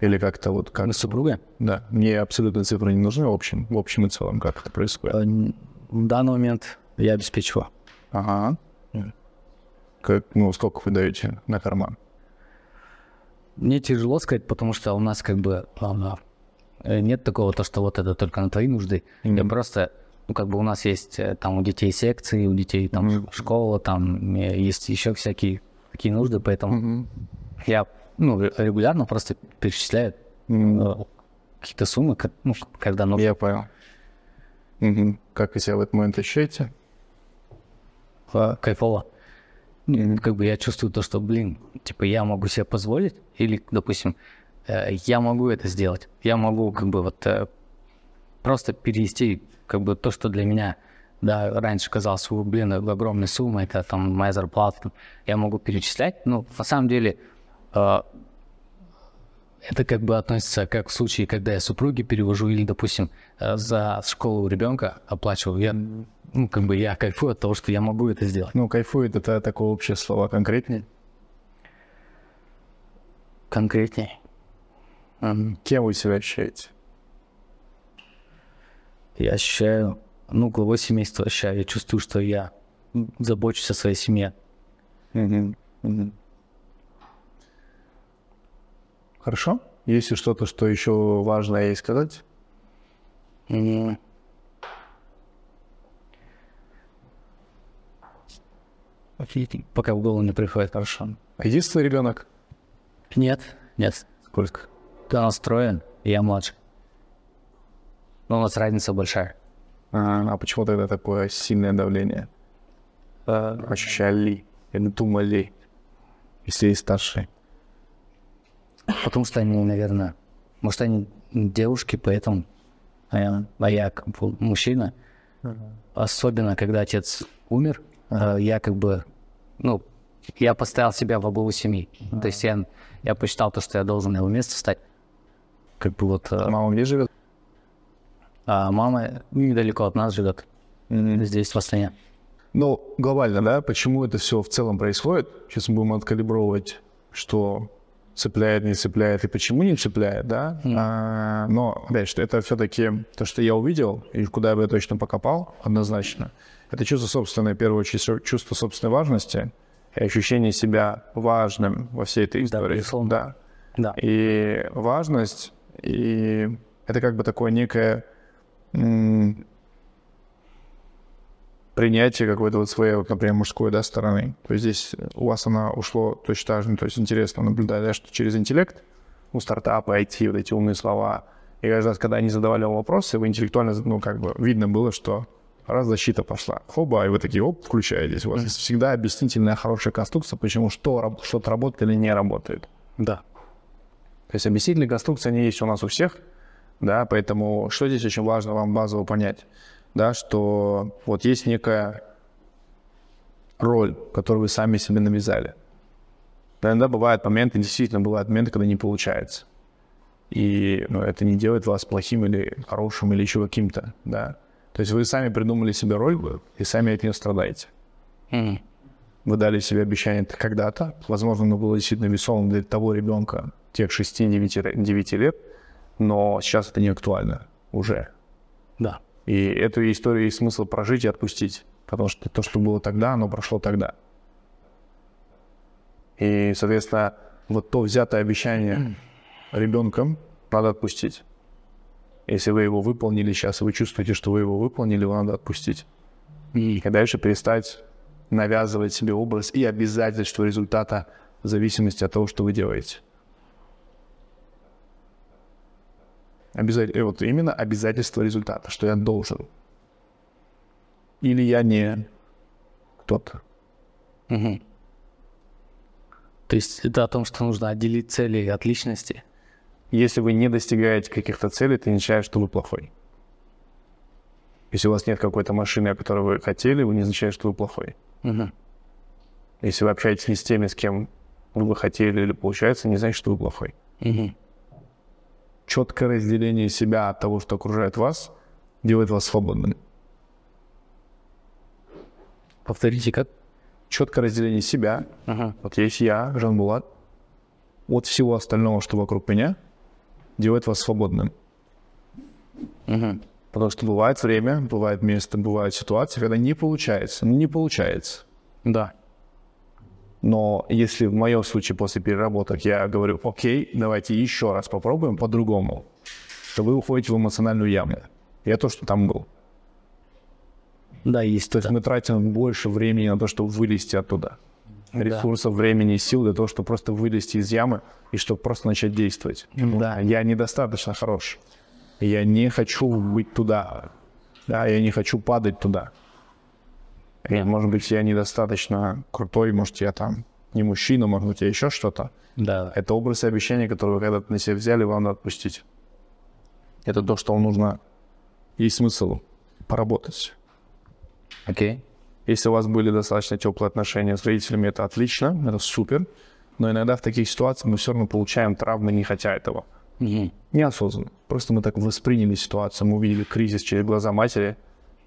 Или как-то вот как?
Мы с супругой?
Да, мне абсолютно цифры не нужны в общем, в общем и целом, как это происходит.
Э, В данный момент я обеспечиваю.
Ага. Как, ну, сколько вы даете на карман?
Мне тяжело сказать, потому что у нас как бы э, нет такого, то, что вот это только на твои нужды. Я просто, ну как бы у нас есть э, там у детей секции, у детей там ш- школа, там э, есть еще всякие такие нужды, поэтому я ну, ре- регулярно просто перечисляю э, какие-то суммы, ну, когда нужно.
Я понял. Мгм. Как вы себя в этот момент ощущаете?
Кайфово. Ну, Как бы я чувствую то, что, блин, типа я могу себе позволить, или, допустим, э, я могу это сделать. Я могу как бы вот э, просто перевести как бы то, что для меня, да, раньше казалось, «О, блин, огромная сумма, это там моя зарплата, я могу перечислять. Ну, на самом деле, э, это как бы относится как в случае, когда я супруге перевожу или, допустим, э, за школу ребенка оплачиваю. Я, ну, как бы я кайфую от того, что я могу это сделать.
Ну, кайфует это такое общее слово конкретнее.
Конкретнее. М,
Кем вы себя ощущаете?
Я ощущаю, ну, главой семейства ощущаю. Я чувствую, что я забочусь о своей семье.
Хорошо. Есть ли что-то, что еще важно ей сказать?
М. Пока в голову не приходит. Хорошо.
А единственный ребенок?
Нет, нет.
Сколько?
Ты настроен, и я младший. Но у нас разница большая.
А, а почему тогда такое сильное давление?
Э,
Ощущали или думали, если есть старший?
Потому что они, наверное, может, они девушки, поэтому, а я, а я мужчина. Особенно, когда отец умер, э, я как бы, ну, я поставил себя во главу семьи. То есть я, я посчитал то, что я должен на его место встать. Как бы вот... э,
Мама где живет?
А мама недалеко от нас живет. Здесь, в Астане.
Ну, глобально, да, почему это все в целом происходит? Сейчас мы будем откалибровывать, что цепляет, не цепляет и почему не цепляет, да. А, но, опять же, это все-таки то, что я увидел, и куда бы я точно покопал, однозначно. Это чувство собственной, в первую очередь, чувство собственной важности и ощущение себя важным во всей этой истории.
безусловно.
Да.
Да.
И важность, и это как бы такое некое принятие какой-то вот своей, вот, например, мужской, да, стороны. То есть здесь у вас она ушло точно так же, то есть интересно наблюдать, да, что через интеллект, у стартапа, IT, вот эти умные слова, и каждый раз, когда они задавали вам вопросы, вы интеллектуально, ну, как бы, видно было, что раз защита пошла, хоба, и вы такие, оп, включаетесь. У вас есть всегда объяснительная хорошая конструкция, почему что, что-то работает или не работает.
Да.
То есть объяснительные конструкции, они есть у нас у всех, да, поэтому что здесь очень важно вам базово понять, да, что вот есть некая роль, которую вы сами себе навязали. Да, Иногда бывают моменты, действительно бывают моменты, когда не получается. И ну, это не делает вас плохим или хорошим или еще каким-то, да. То есть вы сами придумали себе роль и сами от нее страдаете.
Мгм.
Вы дали себе обещание когда-то, возможно, оно было действительно весомым для того ребенка тех 6-9 лет, но сейчас это не актуально уже.
Да.
И эту историю есть смысл прожить и отпустить, потому что то, что было тогда, оно прошло тогда. И, соответственно, вот то взятое обещание ребенком надо отпустить. Если вы его выполнили сейчас, и вы чувствуете, что вы его выполнили, его надо отпустить. И дальше перестать навязывать себе образ и обязательство результата в зависимости от того, что вы делаете. Обяза- э, Вот именно обязательство результата, что я должен. Или я не кто-то.
Мгм. То есть это о том, что нужно отделить цели от личности.
Если вы не достигаете каких-то целей, это не означает, что вы плохой. Если у вас нет какой-то машины, о которой вы хотели, вы не означает, что вы плохой.
Мгм.
Если вы общаетесь не с теми, с кем вы бы хотели или получается, не значит, что вы плохой.
Мгм.
Четкое разделение себя от того, что окружает вас, делает вас свободным.
Повторите, как?
Четкое разделение себя,
Ага.
вот есть я, Жан Булат, от всего остального, что вокруг меня, делает вас свободным.
Мгм.
Потому что бывает время, бывает место, бывают ситуации, когда не получается. Ну, не получается.
Да.
Но если в моем случае после переработок я говорю, окей, давайте еще раз попробуем по-другому, то вы уходите в эмоциональную яму. Я то, что там был.
Да, есть.
То есть
да.
мы тратим больше времени на то, чтобы вылезти оттуда. Ресурсов, времени сил для того, чтобы просто вылезти из ямы и чтобы просто начать действовать.
Да.
Я недостаточно хорош. Я не хочу быть туда. Да, я не хочу падать туда. Может быть, я недостаточно крутой, может, я там не мужчина, может быть, я еще что-то.
Да.
Это образ и обещания, которые вы когда-то на себя взяли, вам надо отпустить. Это то, что вам нужно. Есть смысл поработать.
Окей.
Если у вас были достаточно теплые отношения с родителями, это отлично, это супер. Но иногда в таких ситуациях мы все равно получаем травмы, не хотя этого.
Мгм.
Неосознанно. Просто мы так восприняли ситуацию, мы увидели кризис через глаза матери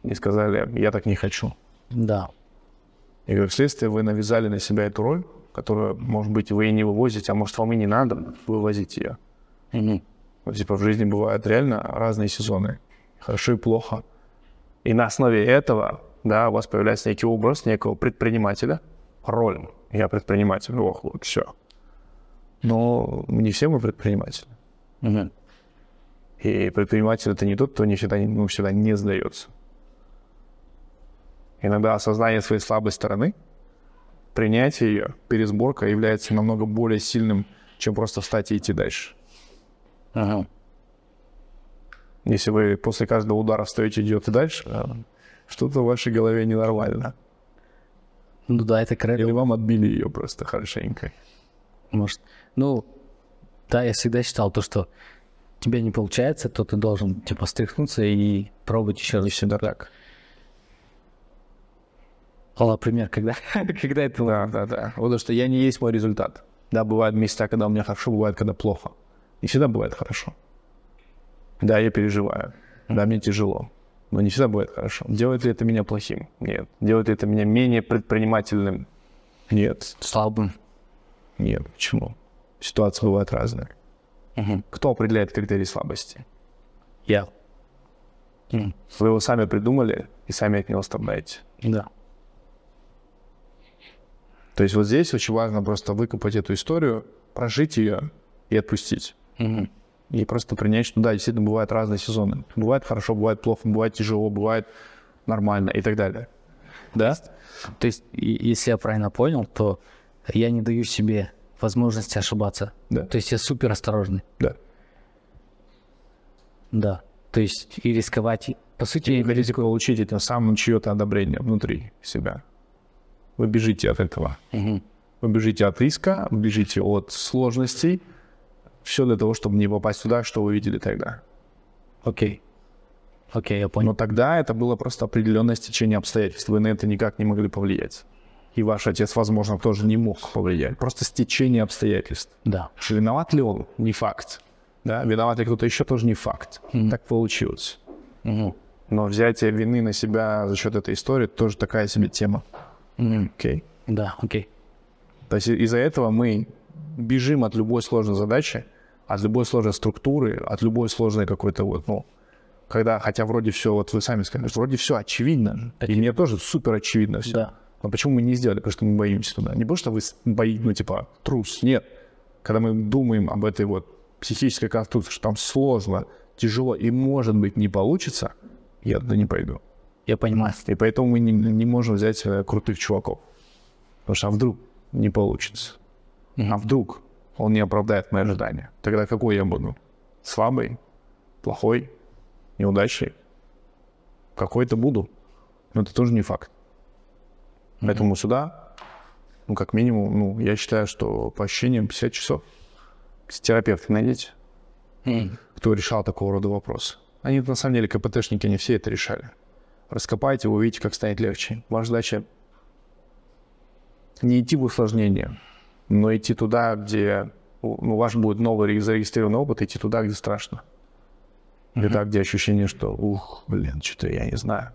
и сказали, я так не хочу.
Да.
И как следствие вы навязали на себя эту роль, которую, может быть, вы и не вывозите, а может, вам и не надо вывозить ее.
Мгм.
Вот, типа в жизни бывают реально разные сезоны, хорошо и плохо. И на основе этого, да, у вас появляется некий образ некого предпринимателя, роль. Я предприниматель, ох, вот все. Но не все мы предприниматели.
Мгм.
И предприниматель это не тот, кто не всегда, ну, всегда не сдается. Иногда осознание своей слабой стороны, принятие ее, пересборка является намного более сильным, чем просто встать и идти дальше.
Ага.
Если вы после каждого удара встаете и идете дальше, а, что-то в вашей голове ненормально.
Ну да, это крэп.
Или вам отбили ее просто хорошенько.
Может. Ну, да, я всегда считал то, что тебе не получается, то ты должен, типа, стряхнуться и пробовать еще раз.
Всегда так.
А, например, когда, когда это...
Да, да, да. Вот Потому что я не есть мой результат. Да, бывают места, когда у меня хорошо, бывает, когда плохо. Не всегда бывает хорошо. Да, я переживаю. Да, мне тяжело. Но не всегда бывает хорошо. Делает ли это меня плохим? Нет. Делает ли это меня менее предпринимательным? Нет.
Слабым.
Нет. Почему? Ситуации бывают разные.
Мгм.
Кто определяет критерии слабости?
Я.
Вы его сами придумали и сами от него страдаете.
Да.
То есть вот здесь очень важно просто выкопать эту историю, прожить ее и отпустить.
Мгм.
И просто принять, что да, действительно бывают разные сезоны. Бывает хорошо, бывает плохо, бывает тяжело, бывает нормально и так далее. Да?
То есть, и- если я правильно понял, то я не даю себе возможности ошибаться.
Да.
То есть я супер осторожный.
Да.
Да. То есть и рисковать. и- По сути,
Вы хотите получить этим самым чье-то одобрение внутри себя. Вы бежите от этого.
Мгм.
Вы бежите от риска, бежите от сложностей. Все для того, чтобы не попасть туда, что вы видели тогда.
Окей. Окей, я понял.
Но тогда это было просто определенное стечение обстоятельств. Вы на это никак не могли повлиять. И ваш отец, возможно, тоже не мог повлиять. Просто стечение обстоятельств.
Да.
Виноват ли он? Не факт. Да? Виноват ли кто-то еще тоже не факт. Так получилось.
Мгм.
Но взятие вины на себя за счет этой истории тоже такая себе тема. Окей.
Да, окей.
То есть из-за этого мы бежим от любой сложной задачи, от любой сложной структуры, от любой сложной какой-то вот, ну, когда, хотя вроде все, вот вы сами сказали, что вроде все очевидно, же. и мне тоже супер очевидно все.
Да.
Но почему мы не сделали? Потому что мы боимся туда. Не потому что вы боитесь, ну, типа, трус, нет. Когда мы думаем об этой вот психической конструкции, что там сложно, тяжело и, может быть, не получится, я туда не пойду.
Я понимаю.
И поэтому мы не, не можем взять э, крутых чуваков. Потому что а вдруг не получится? А вдруг он не оправдает мои ожидания? Тогда какой я буду? Слабый? Плохой? Неудачный? Какой-то буду. Но это тоже не факт. Поэтому сюда, ну, как минимум, ну, я считаю, что по ощущениям 50 часов. Терапевты найдите,
М,
кто решал такого рода вопросы. Они, на самом деле, КПТшники, они все это решали. Раскопайте, вы увидите, как станет легче. Ваша задача не идти в усложнение, но идти туда, где ну, ваш будет новый зарегистрированный опыт, идти туда, где страшно. Где-то, где ощущение, что, ух, блин, что-то я не знаю.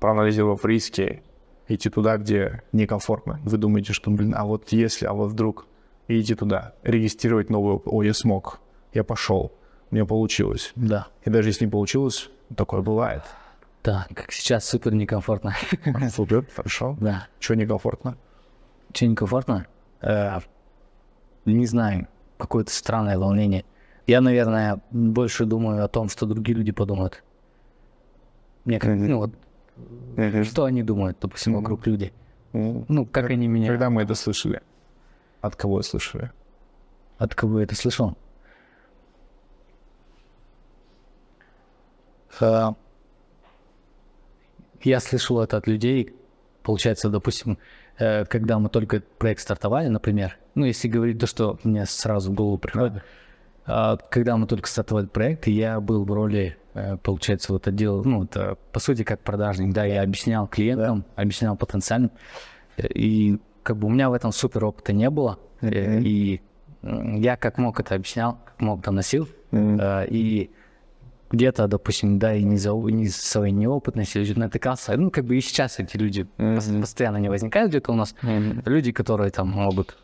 Проанализировав риски, идти туда, где некомфортно. Вы думаете, что, блин, а вот если, а вот вдруг, и идти туда, регистрировать новый опыт. О, я смог, я пошел, у меня получилось.
Да.
И даже если не получилось, такое бывает.
Как сейчас супер некомфортно.
Супер, хорошо.
Да.
Чего некомфортно?
Че некомфортно? Э, не знаю, какое-то странное волнение. Я, наверное, больше думаю о том, что другие люди подумают. Мне как, ну вот, что они думают, допустим, вокруг люди. Ну, как они меня,
Когда мы это слышали? От кого слышали?
от кого я это слышал? Я слышал это от людей, получается, допустим, э, когда мы только проект стартовали, например, ну, если говорить то, что мне сразу в голову приходит, а, когда мы только стартовали проект, я был в роли, э, получается, вот отдел, ну, это, по сути, как продажник, да, я объяснял клиентам, объяснял потенциальным, и как бы у меня в этом супер опыта не было, э, и я как мог это объяснял, как мог доносил, э, и где-то, допустим, да, и не за не своей неопытности люди натыкался. Ну, как бы и сейчас эти люди пос- постоянно не возникают где-то у нас. Люди, которые там могут,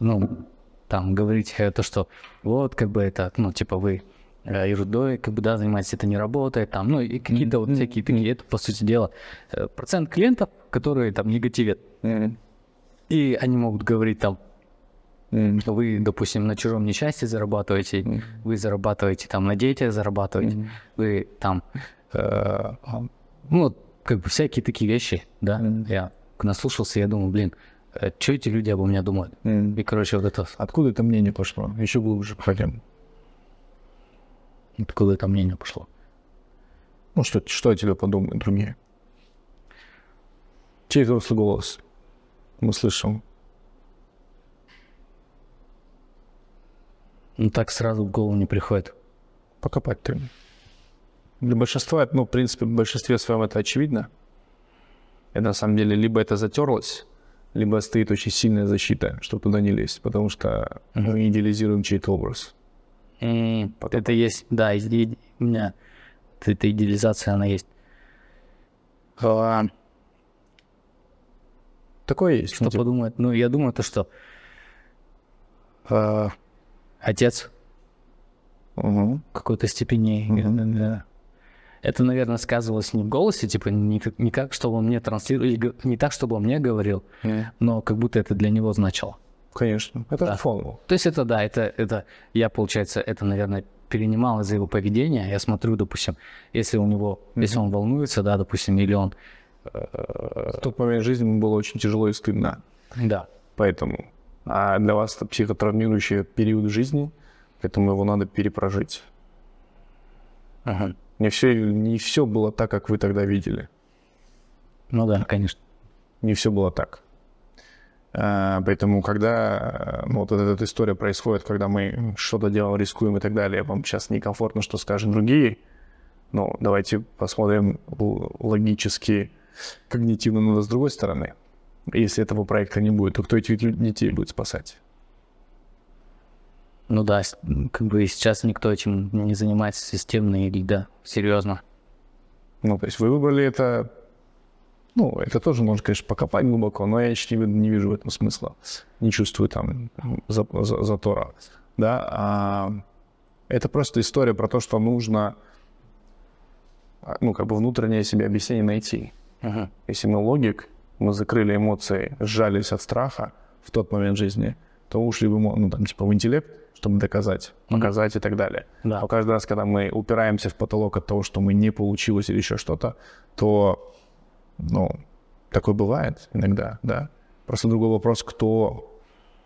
ну, там, говорить э, то, что вот, как бы это, ну, типа вы э, ерундой, как бы, да, занимаетесь, это не работает, там, ну, и какие-то вот всякие такие, это, по сути дела, э, процент клиентов, которые там негативят. И они могут говорить там, вы, допустим, на чужом несчастье зарабатываете, вы зарабатываете там на детях зарабатываете, вы там, э, ну, как бы всякие такие вещи, да. Я наслушался, я думаю, блин, что эти люди обо мне думают? И, короче, вот это,
Откуда это мнение пошло? Еще глубже пойдем.
откуда это мнение пошло.
Ну, что, что о тебе подумают другие? Чей взрослый голос мы слышим?
Ну, так сразу в голову не приходит.
Покопать ты. Для большинства, ну, в принципе, в большинстве своем это очевидно. Это на самом деле либо это затерлось, либо стоит очень сильная защита, чтобы туда не лезть, потому что мы идеализируем чей-то образ.
М, Это есть, да, и- и- у меня эта идеализация, она есть. А,
Такое есть.
Что подумает? Ну, я думаю, то, что э, отец в какой-то степени... э, Это, наверное, сказывалось не в голосе, типа не, как- не как, чтобы он мне транслировал, не так, чтобы он мне говорил, но как будто это для него значило.
Конечно. Это
Да.
фон.
То есть это, да, это, это я, получается, это, наверное, перенимал из-за его поведения. Я смотрю, допустим, если у него, если он волнуется, да, допустим, или он...
В тот момент жизни ему было очень тяжело и стыдно.
Да,
Поэтому. А для вас это психотравмирующий период жизни, поэтому его надо перепрожить.
Ага.
Не все, не все было так, как вы тогда видели.
ну да, конечно.
Не все было так. А, Поэтому, когда ну, вот эта, эта история происходит, когда мы что-то делаем, рискуем и так далее, вам сейчас некомфортно, что скажут другие, ну, давайте посмотрим логически, когнитивно, но с другой стороны. Если этого проекта не будет, то кто этих детей будет спасать?
Ну да, как бы сейчас никто этим не занимается системно или да, серьезно.
Ну, то есть вы выбрали это, ну, это тоже можно, конечно, покопать глубоко, но я еще не, не вижу в этом смысла, не чувствую там за, за- затора, да. А это просто история про то, что нужно, а, ну, как бы внутреннее себе объяснение найти.
Мгм.
Если мы логик, мы закрыли эмоции, сжались от страха в тот момент жизни, то ушли эмо- ну, там, типа, в интеллект, чтобы доказать, показать и так далее.
Да.
Но каждый раз, когда мы упираемся в потолок от того, что мы не получилось или еще что-то, то, ну, такое бывает иногда, да. Просто другой вопрос, кто,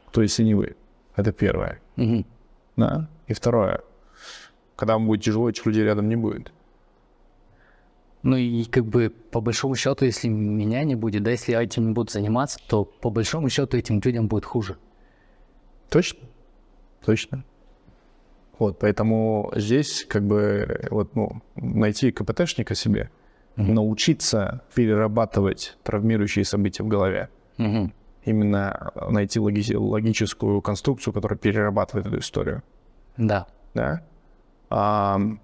кто если не вы. Это первое.
Мгм.
Да. И второе. Когда вам будет тяжело, этих людей рядом не будет.
Ну и как бы по большому счету, если меня не будет, да, если этим не буду заниматься, то по большому счету этим людям будет хуже.
Точно? Точно. Вот, поэтому здесь как бы вот, ну, найти КПТшника себе, научиться перерабатывать травмирующие события в голове.
Мгм.
Именно найти логи- логическую конструкцию, которая перерабатывает эту историю.
Да.
Да? Ва-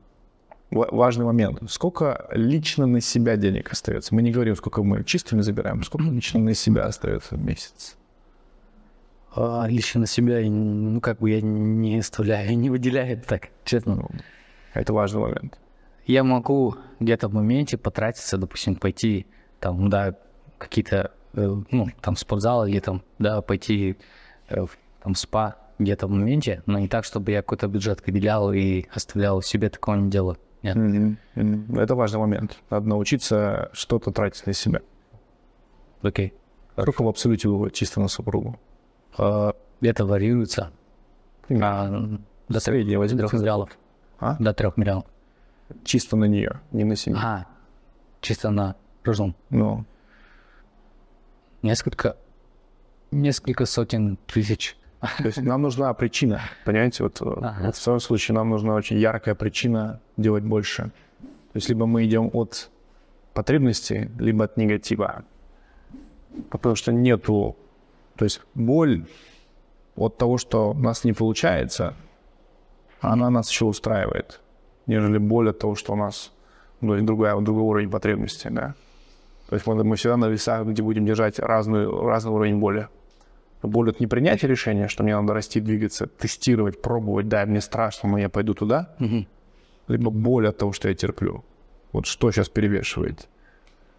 важный момент. Сколько лично на себя денег остается? Мы не говорим, сколько мы чистыми забираем, сколько лично на себя остается в месяц.
А, лично на себя, ну как бы я не оставляю, не выделяю это так, честно.
Ну, это важный момент.
Я могу где-то в моменте потратиться, допустим, пойти там, да, какие-то, э, ну, там, спортзал или там, да, пойти э, в там, спа где-то в моменте, но не так, чтобы я какой-то бюджет выделял и оставлял себе, такого не делаю. Нет.
Мгм. Это важный момент. Надо научиться что-то тратить на себя.
Окей.
Сколько в абсолюте выходит чисто на супругу?
А, это варьируется. А, до
Среднее возьмите.
трех миллионов.
А?
До трех миллионов.
Чисто на нее, не на себя.
А, чисто на разум.
Ну,
Несколько, несколько сотен тысяч.
То есть нам нужна причина, понимаете? Вот, э,
Ага.
вот в своем случае нам нужна очень яркая причина делать больше. То есть либо мы идем от потребности, либо от негатива. Потому что нету... То есть боль от того, что у нас не получается, она нас еще устраивает, нежели боль от того, что у нас ну, другая, другой уровень потребностей, да. То есть мы, мы всегда на весах, где будем держать разную, разный уровень боли. Боль от непринятия решения, что мне надо расти, двигаться, тестировать, пробовать, да, мне страшно, но я пойду туда. Либо боль от того, что я терплю. Вот что сейчас перевешивает.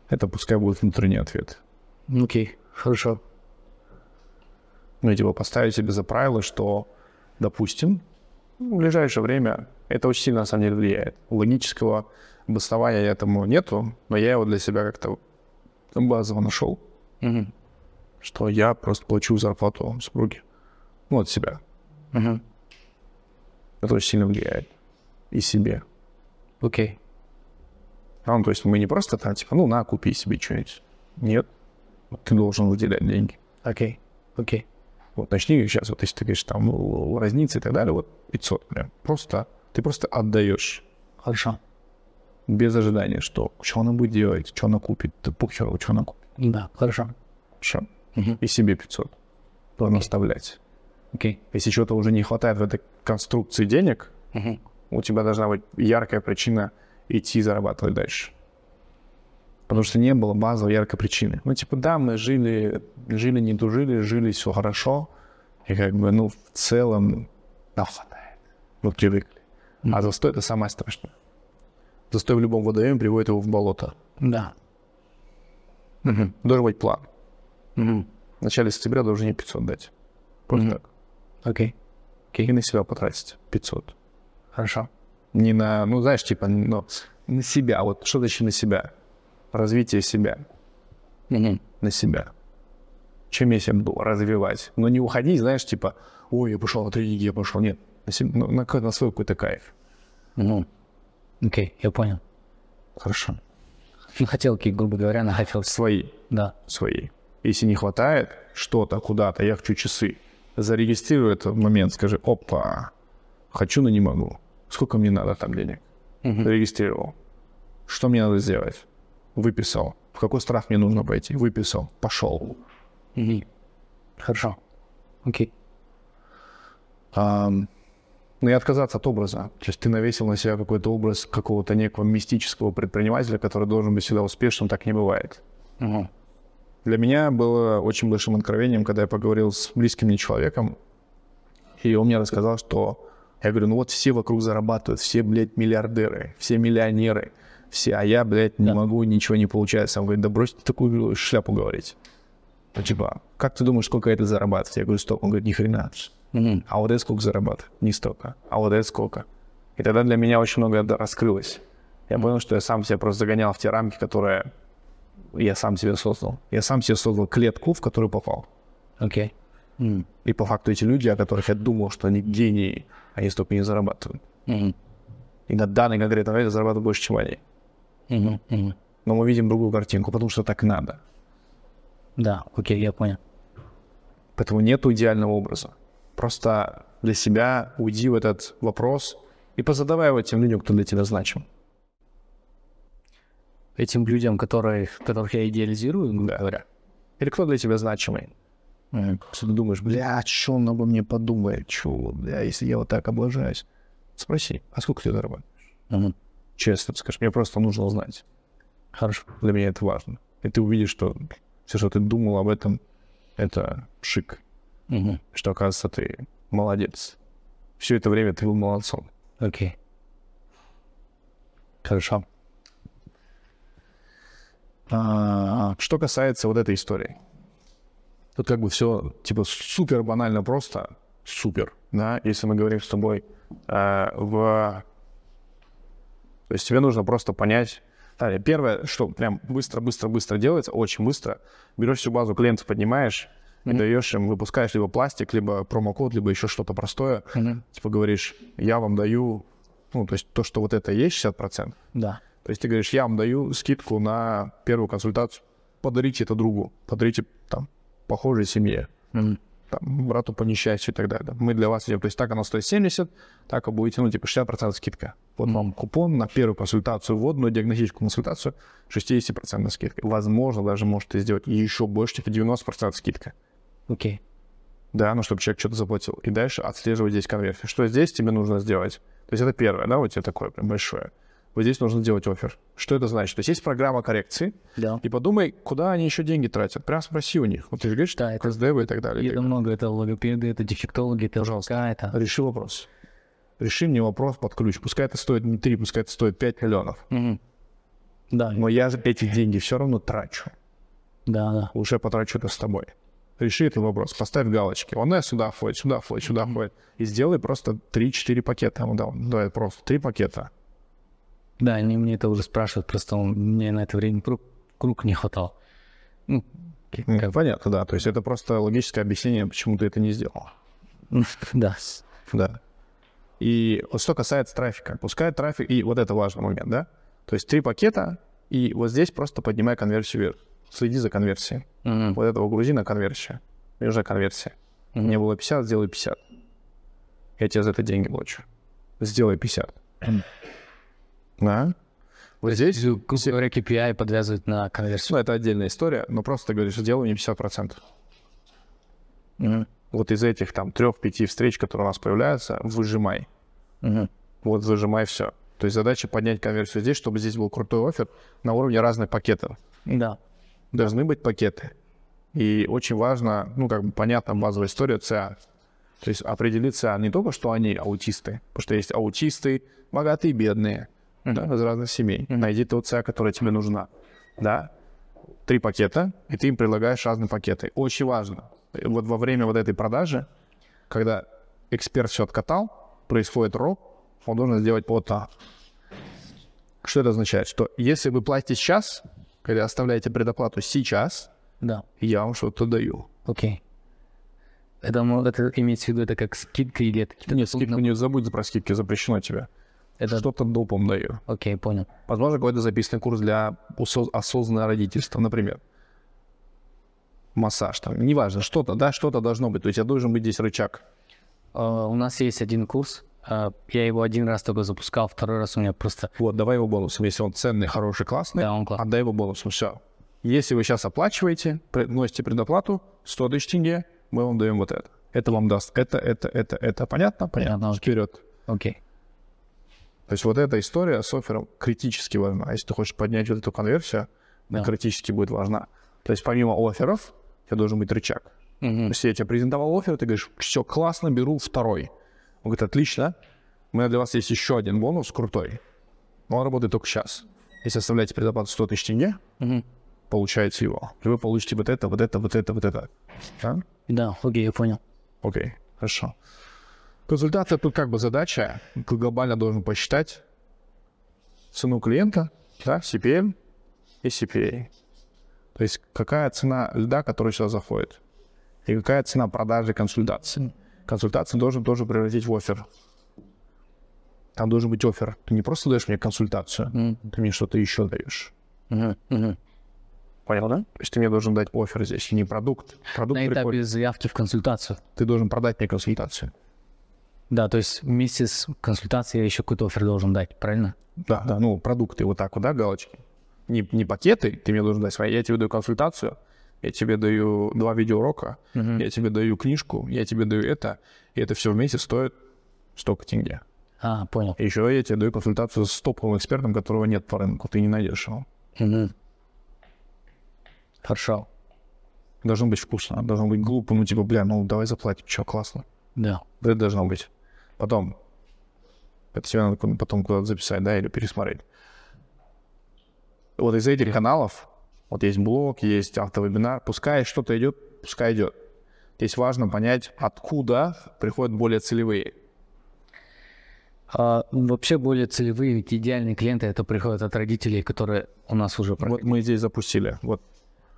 Это пускай будет внутренний ответ.
Окей, хорошо.
Ну, типа поставить себе за правило, что, допустим, в ближайшее время это очень сильно на самом деле влияет. Логического обоснования этому нету, но я его для себя как-то базово нашел,
Мгм.
Что я просто плачу зарплату супруге. Ну, от себя.
Мгм.
Это очень сильно влияет. И себе.
Окей.
А, Ну, то есть мы не просто там, типа, ну, на, купи себе что-нибудь. Нет. Ты должен выделять деньги.
Окей. Окей.
Вот начни сейчас, вот если ты говоришь, там, ну, разница и так далее, вот 500 прям. Просто, ты просто отдаешь
Хорошо.
без ожидания, что, что она будет делать, что она купит, да похеру, что она купит.
Да, хорошо.
Хорошо. И себе 500. Должен оставлять.
Окей.
Если чего-то уже не хватает в этой конструкции денег,
Мгм.
у тебя должна быть яркая причина идти зарабатывать дальше. Потому что не было базовой яркой причины. Ну, типа, да, мы жили, жили, не тужили, жили, все хорошо. И как бы, ну, в целом нам хватает. Мы привыкли. А застой — это самое страшное. Застой в любом водоеме приводит его в болото.
Да.
Должен быть план.
Мгм.
В начале сентября должен не 500 дать. Просто
Мгм.
так.
Окей.
И на себя потратить 500.
Хорошо.
Не на, ну, знаешь, типа, ну, на себя. Вот что значит на себя? Развитие себя.
Мгм.
На себя. Чем я себя буду развивать? Но не уходить, знаешь, типа, ой, я пошел на тренинги, я пошел. Нет. На, себе, ну, на, на свой какой-то кайф.
Мгм. Окей, я понял.
Хорошо.
Ну, хотелки, грубо говоря, на хотелки.
Свои.
Да.
Свои. Если не хватает что-то куда-то, я хочу часы. Зарегистрируй этот момент, скажи, опа, хочу, но не могу. Сколько мне надо там денег? Зарегистрировал. Что мне надо сделать? Выписал. В какой страх мне нужно пойти? Выписал. Пошел.
Мгм. Хорошо. Окей.
Ам, Ну и отказаться от образа. То есть ты навесил на себя какой-то образ какого-то некого мистического предпринимателя, который должен быть всегда успешным, так не бывает.
Мгм.
Для меня было очень большим откровением, когда я поговорил с близким мне человеком, и он мне рассказал, что... Я говорю, ну вот все вокруг зарабатывают, все, блядь, миллиардеры, все миллионеры, все, а я, блядь, не могу, ничего не получается. Он говорит, да брось такую шляпу говорить. Ну, типа, как ты думаешь, сколько это зарабатывает? Я говорю, столько. Он говорит, ни хрена.
Мгм.
А вот это сколько зарабатывает? Не столько. А вот это сколько? И тогда для меня очень много да- раскрылось. Я понял, что я сам себя просто загонял в те рамки, которые я сам себе создал. Я сам себе создал клетку, в которую попал.
Окей. М.
И по факту эти люди, о которых я думал, что они гении, они столько не зарабатывают.
Мгм.
И на данный конкретный момент зарабатываю больше, чем они.
Мгм. Мгм.
Но мы видим другую картинку, потому что так надо.
Да, окей, я понял.
Поэтому нет идеального образа. Просто для себя уйди в этот вопрос и позадавай его тем людям, кто для тебя значим.
Этим людям, которые, которых я идеализирую, грубо
Да.
говоря.
Или кто для тебя значимый? Что ты думаешь, бля, что он обо мне подумает? Чё, бля, если я вот так облажаюсь? Спроси, а сколько ты зарабатываешь?
Мгм.
Честно скажи, мне просто нужно узнать.
Хорошо.
Для меня это важно. И ты увидишь, что все, что ты думал об этом, это шик.
Мгм.
Что, оказывается, ты молодец. Все это время ты был молодцом.
Окей. Хорошо.
А, Что касается вот этой истории. Тут как бы все типа супер банально просто. Супер. Да, если мы говорим с тобой э, в... То есть тебе нужно просто понять... Далее, первое, что прям быстро-быстро-быстро делается, очень быстро. Берешь всю базу клиентов, поднимаешь, и даешь им, выпускаешь либо пластик, либо промокод, либо еще что-то простое.
Мгм.
Типа говоришь, я вам даю... Ну, то есть то, что вот это есть 60%,
Да.
То есть ты говоришь, я вам даю скидку на первую консультацию, подарите это другу, подарите там похожей семье,
Мгм.
там, брату по несчастью и так далее. Мы для вас делаем, то есть так оно стоит 70, так вы будете, ну, типа 60% скидка. Вот вам купон на первую консультацию, вводную диагностическую консультацию 60% скидка. Возможно, даже можете сделать еще больше, типа 90% скидка.
Окей.
Да, ну, чтобы человек что-то заплатил. И дальше отслеживать здесь конверсию. Что здесь тебе нужно сделать? То есть это первое, да, вот тебе такое прям большое. Вот здесь нужно сделать офер. Что это значит? То есть есть программа коррекции,
Да.
и подумай, куда они еще деньги тратят. Прям спроси у них. Вот ты же говоришь,
Да, это-
КСДВ и так далее.
Это
так
много, это логопеды, это дефектологи, это
Пожалуйста.
Это...
Реши вопрос. Реши мне вопрос под ключ. Пускай это стоит не 3, пускай это стоит 5 миллионов.
Мгм. Да,
Но я эти деньги все равно трачу.
да, да.
Уже потрачу это с тобой. Реши этот вопрос, поставь галочки. Он сюда входит, сюда входит, сюда входит. И сделай просто 3-4 пакета. Ну, да, давай просто 3 пакета.
Да, они мне это уже спрашивают, просто он- мне на это время круг, круг не хватал. Ну, как-
Ну,
как-
Понятно, да. То есть это просто логическое объяснение, почему ты это не сделал.
да.
Да. И вот что касается трафика. Пускай трафик, и вот это важный момент, да? То есть три пакета, и вот здесь просто поднимай конверсию вверх. Следи за конверсией.
Мгм.
Вот этого грузи на конверсию. Мне нужна конверсия. Мне было 50, сделай 50. Я тебе за это деньги плачу. Сделай 50. Да? Вот здесь,
Грубо говоря, KPI подвязывают на конверсию.
ну, это отдельная история, но просто ты говоришь, сделай мне 50%.
Мгм.
Вот из этих там трех-пяти встреч, которые у нас появляются, выжимай.
Мгм.
Вот выжимай все. То есть задача поднять конверсию здесь, чтобы здесь был крутой офер на уровне разных пакетов.
Да.
Должны быть пакеты. И очень важно, ну, как бы понятна базовая история ЦА. То есть определить ЦА не только, что они аутисты, потому что есть аутисты, богатые и бедные, да, из разных семей. Найди ту ЦА, которая тебе нужна. Да? Три пакета, и ты им предлагаешь разные пакеты. Очень важно. Вот во время вот этой продажи, когда эксперт все откатал, происходит ро, он должен сделать вот так. Что это означает? Что если вы платите сейчас, когда оставляете предоплату сейчас,
Да.
я вам что-то даю.
Окей. Это, мо- это имеется в виду, это как скидка или это
Нет, скидку не забудь про скидки, запрещено тебе.
Это...
Что-то допом даю.
Окей, понял.
Возможно, какой-то записанный курс для осознанного родительства, например. Массаж там, неважно, что-то, да, что-то должно быть. То есть я должен быть здесь рычаг.
А, у нас есть один курс. а, я его один раз только запускал, второй раз у меня просто...
Вот, давай его бонусом. Если он ценный, хороший, классный,
Да, он классный.
отдай его бонусом. Все. Если вы сейчас оплачиваете, приносите предоплату, 100 тысяч тенге, мы вам даем вот это. Это вам даст это, это, это, это. Понятно?
Понятно, окей.
Вперед.
Окей.
То есть вот эта история с оффером критически важна. Если ты хочешь поднять вот эту конверсию, она
Да.
критически будет важна. То есть помимо офферов, у тебя должен быть рычаг. То
Мгм.
есть я тебе презентовал оффер, ты говоришь, все, классно, беру второй. Он говорит, отлично, у меня для вас есть еще один бонус крутой. Но он работает только сейчас. Если оставляете предоплату 100 тысяч тенге,
Мгм.
получаете его. И вы получите вот это, вот это, вот это, вот это. Да?
Да, окей, я понял.
Окей, хорошо. Консультация тут как бы задача. Ты глобально должен посчитать цену клиента, да, CPM и CPA. То есть какая цена льда, который сюда заходит. И какая цена продажи консультации. Консультацию должен тоже превратить в офер. Там должен быть офер. Ты не просто даешь мне консультацию,
Мгм.
ты мне что-то еще даешь.
Мгм. Мгм.
Понял, да? То есть ты мне должен дать офер здесь, не продукт. Продукт
На
приходит,
этапе заявки в консультацию.
ты должен продать мне консультацию.
Да, то есть вместе с консультацией я еще какой-то офер должен дать, правильно?
Да, да, ну, продукты вот так вот, да, галочки. Не, не пакеты, ты мне должен дать свои. Я тебе даю консультацию, я тебе даю два видеоурока, я тебе даю книжку, я тебе даю это, и это все вместе стоит столько тенге.
А, понял.
Еще я тебе даю консультацию с топовым экспертом, которого нет по рынку, ты не найдешь его.
Мгм. Хорошо.
Должно быть вкусно, должно быть глупо, ну, типа, бля, ну, давай заплатим, что, классно.
Да,
это должно быть. Потом, это тебе надо потом куда-то записать, да, или пересмотреть. Вот из этих каналов, вот есть блог, есть автовебинар, пускай что-то идет, пускай идет. Здесь важно понять, откуда приходят более целевые.
А, вообще более целевые, ведь идеальные клиенты это приходят от родителей, которые у нас уже проходили.
Вот мы здесь запустили. Вот.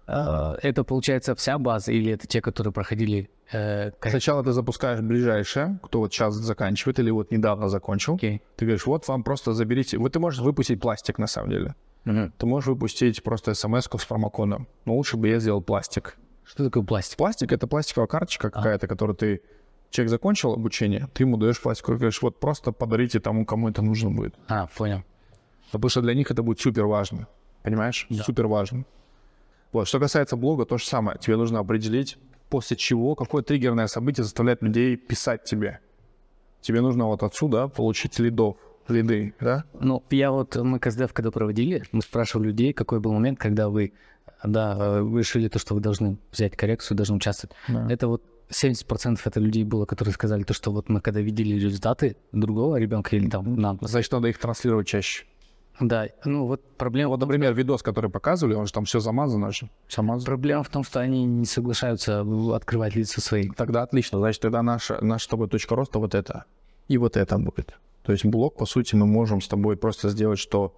А, это получается вся база или это те, которые проходили? э, как-
Сначала ты запускаешь ближайшее, кто вот сейчас заканчивает или вот недавно закончил.
Окей.
Ты говоришь, вот вам просто заберите. Вот ты можешь выпустить пластик на самом деле.
Мгм.
Ты можешь выпустить просто смс с промокодом. Но лучше бы я сделал пластик.
Что такое пластик?
Пластик это пластиковая карточка какая-то, которую ты человек закончил обучение, ты ему даешь пластиковую, говоришь, вот просто подарите тому, кому это нужно будет.
А, понял.
Потому что для них это будет супер важно. Понимаешь? Супер важно. Вот. Что касается блога, то же самое. Тебе нужно определить, после чего, какое триггерное событие заставляет людей писать тебе. Тебе нужно вот отсюда получить лидов, лиды, да?
Ну, я вот, мы КСДФ когда проводили, мы спрашивали людей, какой был момент, когда вы, да, вы решили то, что вы должны взять коррекцию, должны участвовать.
Да.
Это вот 70% это людей было, которые сказали то, что вот мы когда видели результаты другого ребенка или там нам.
Значит, надо их транслировать чаще.
Да, ну вот проблема,
Вот, например, видос, который показывали, он же там все замазано же. Замазано.
проблема в том, что они не соглашаются открывать лица свои.
Тогда отлично. Значит, тогда наша, наша с тобой точка роста вот это. И вот это будет. То есть блок, по сути, мы можем с тобой просто сделать, что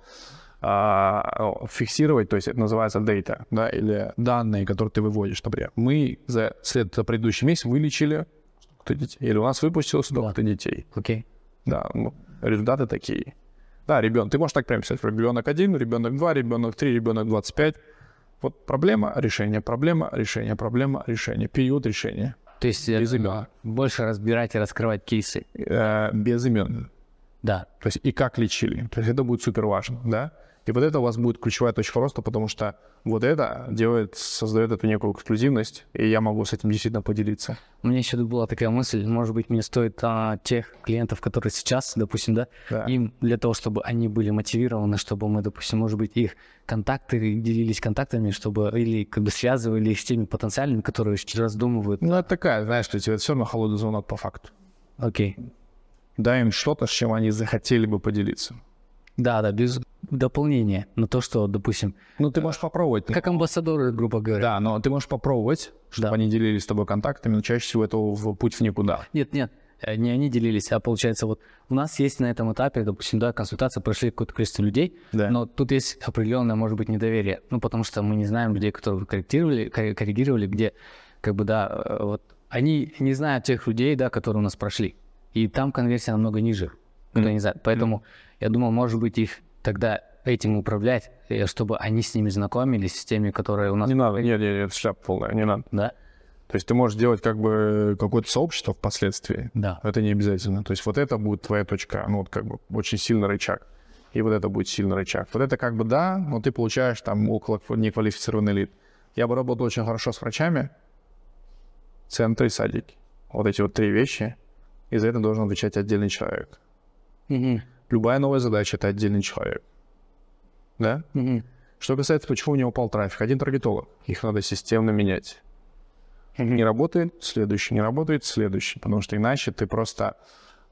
а, фиксировать, то есть это называется data, да, или данные, которые ты выводишь, например. Мы за, след, за предыдущий месяц вылечили столько-то детей, или у нас выпустилось столько-то детей.
Окей.
Да, ну, результаты такие. Да, ребенок, ты можешь так прямо писать, ребенок один, ребенок два, ребенок три, ребенок 25. Вот проблема, решение, проблема, решение, проблема, решение, период решения.
То есть э,
Без имен.
больше разбирать и раскрывать кейсы.
Э, без имен.
Да.
То есть и как лечили. То есть это будет супер важно, да? И вот это у вас будет ключевая точка роста, потому что вот это делает, создает эту некую эксклюзивность, и я могу с этим действительно поделиться.
У меня еще была такая мысль, может быть, мне стоит а, тех клиентов, которые сейчас, допустим, да,
Да.
им для того, чтобы они были мотивированы, чтобы мы, допустим, может быть, их контакты делились контактами, чтобы или как бы связывали их с теми потенциальными, которые сейчас раздумывают.
Ну, это такая, знаешь, что тебе все равно холодный звонок по факту.
Окей.
Дай им что-то, с чем они захотели бы поделиться.
Да, да, без дополнения на то, что, допустим,
Ну, ты можешь попробовать.
как амбассадоры, грубо говоря.
Да, но ты можешь попробовать, чтобы
Да.
они делились с тобой контактами, но чаще всего это в путь в никуда.
Нет, нет, э, не они делились, а получается вот у нас есть на этом этапе, допустим, да, консультация, прошли какое-то количество людей,
Да.
но тут есть определенное, может быть, недоверие, ну, потому что мы не знаем людей, которые корректировали, корре- коррегировали, где, как бы, да, э, вот, они не знают тех людей, да, которые у нас прошли, и там конверсия намного ниже, кто не знает, поэтому я думал, может быть, их тогда этим управлять, э, чтобы они с ними знакомились, с теми, которые у нас...
Не надо, нет, нет, нет, это шляпа полная, не надо.
Да?
То есть ты можешь делать как бы какое-то сообщество впоследствии.
Да.
Это не обязательно. То есть вот это будет твоя точка, ну вот как бы очень сильный рычаг. И вот это будет сильный рычаг. Вот это как бы да, но ты получаешь там около неквалифицированный лид. Я бы работал очень хорошо с врачами, центры и садики. Вот эти вот три вещи. И за это должен отвечать отдельный человек. Любая новая задача — это отдельный человек. Да? Что касается, почему у него упал трафик. Один таргетолог. Их надо системно менять. Не работает, следующий. Не работает, следующий. Потому что иначе ты просто,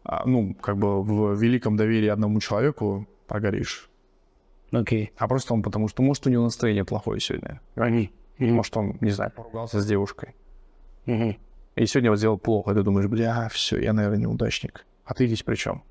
а, ну, как бы в великом доверии одному человеку погоришь.
Окей.
А просто он потому что, может, у него настроение плохое сегодня. Они. Может, он, не знаю, поругался с девушкой. И сегодня вот сделал плохо. И ты думаешь, бля, все, я, наверное, неудачник. А ты здесь при чем?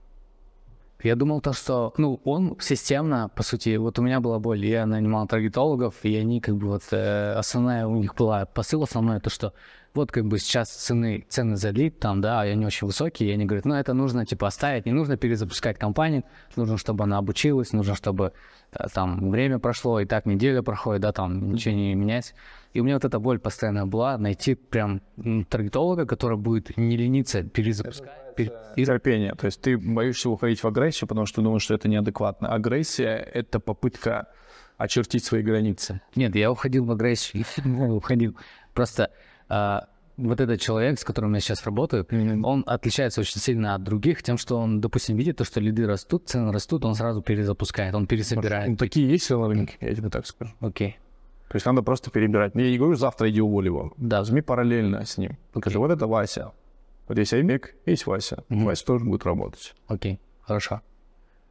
Я думал то, что, ну, он системно, по сути, вот у меня была боль, я нанимал таргетологов, и они как бы вот, э, основная у них была посыл основной, то, что вот как бы сейчас цены, цены за лид там, да, они очень высокие, и они говорят, ну, это нужно, типа, оставить, не нужно перезапускать компанию, нужно, чтобы она обучилась, нужно, чтобы э, там время прошло, и так неделя проходит, да, там ничего не менять. И у меня вот эта боль постоянно была, найти прям таргетолога, который будет не лениться перезапускать.
И терпение. То есть ты боишься уходить в агрессию, потому что думаешь, что это неадекватно. Агрессия — это попытка очертить свои границы.
Нет, я уходил в агрессию, Ну, уходил. Просто а, вот этот человек, с которым я сейчас работаю, он отличается очень сильно от других тем, что он, допустим, видит то, что лиды растут, цены растут, он сразу перезапускает, он
Ну,
пересобирает.
такие есть рынке, я тебе так скажу.
Окей.
То есть надо просто перебирать. Я не говорю, завтра иди уволь его.
Да.
Возьми параллельно с ним. Покажи, вот это Вася. Вот есть Айбек, есть Вася. Вася тоже будет работать.
Окей, хорошо.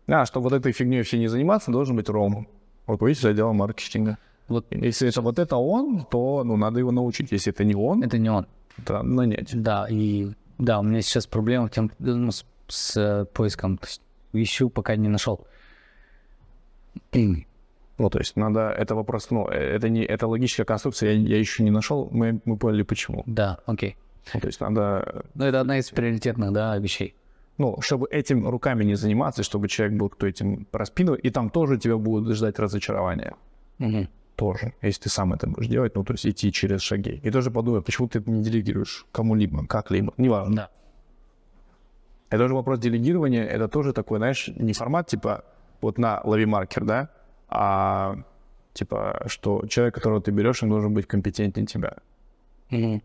А, чтобы вот этой фигней все не заниматься, должен быть Рома. Вот видите, за отделом маркетинга.
Вот
Если это вот это он, то ну, надо его научить. Если это не он,
это не он.
то надо нанять.
Да, и да, у меня сейчас проблема тем, ну, с, с, э, поиском. То есть ищу, пока не нашел.
Ну, то есть надо, это вопрос, ну, э, это не, это логическая конструкция, я, я еще не нашел, мы, мы поняли почему.
Да, окей.
Ну, то есть надо,
Ну, это одна из приоритетных, да, вещей.
ну, чтобы этим руками не заниматься, чтобы человек был, кто этим распинывает, и там тоже тебя будут ждать разочарования.
Мгм.
Тоже, если ты сам это будешь делать, ну, то есть идти через шаги. И тоже подумай, почему ты это не делегируешь кому-либо, как-либо, неважно.
Да.
Это тоже вопрос делегирования, это тоже такой, знаешь, не формат типа вот на лови маркер, да, а типа, что человек, которого ты берешь, он должен быть компетентнее тебя.
Мгм.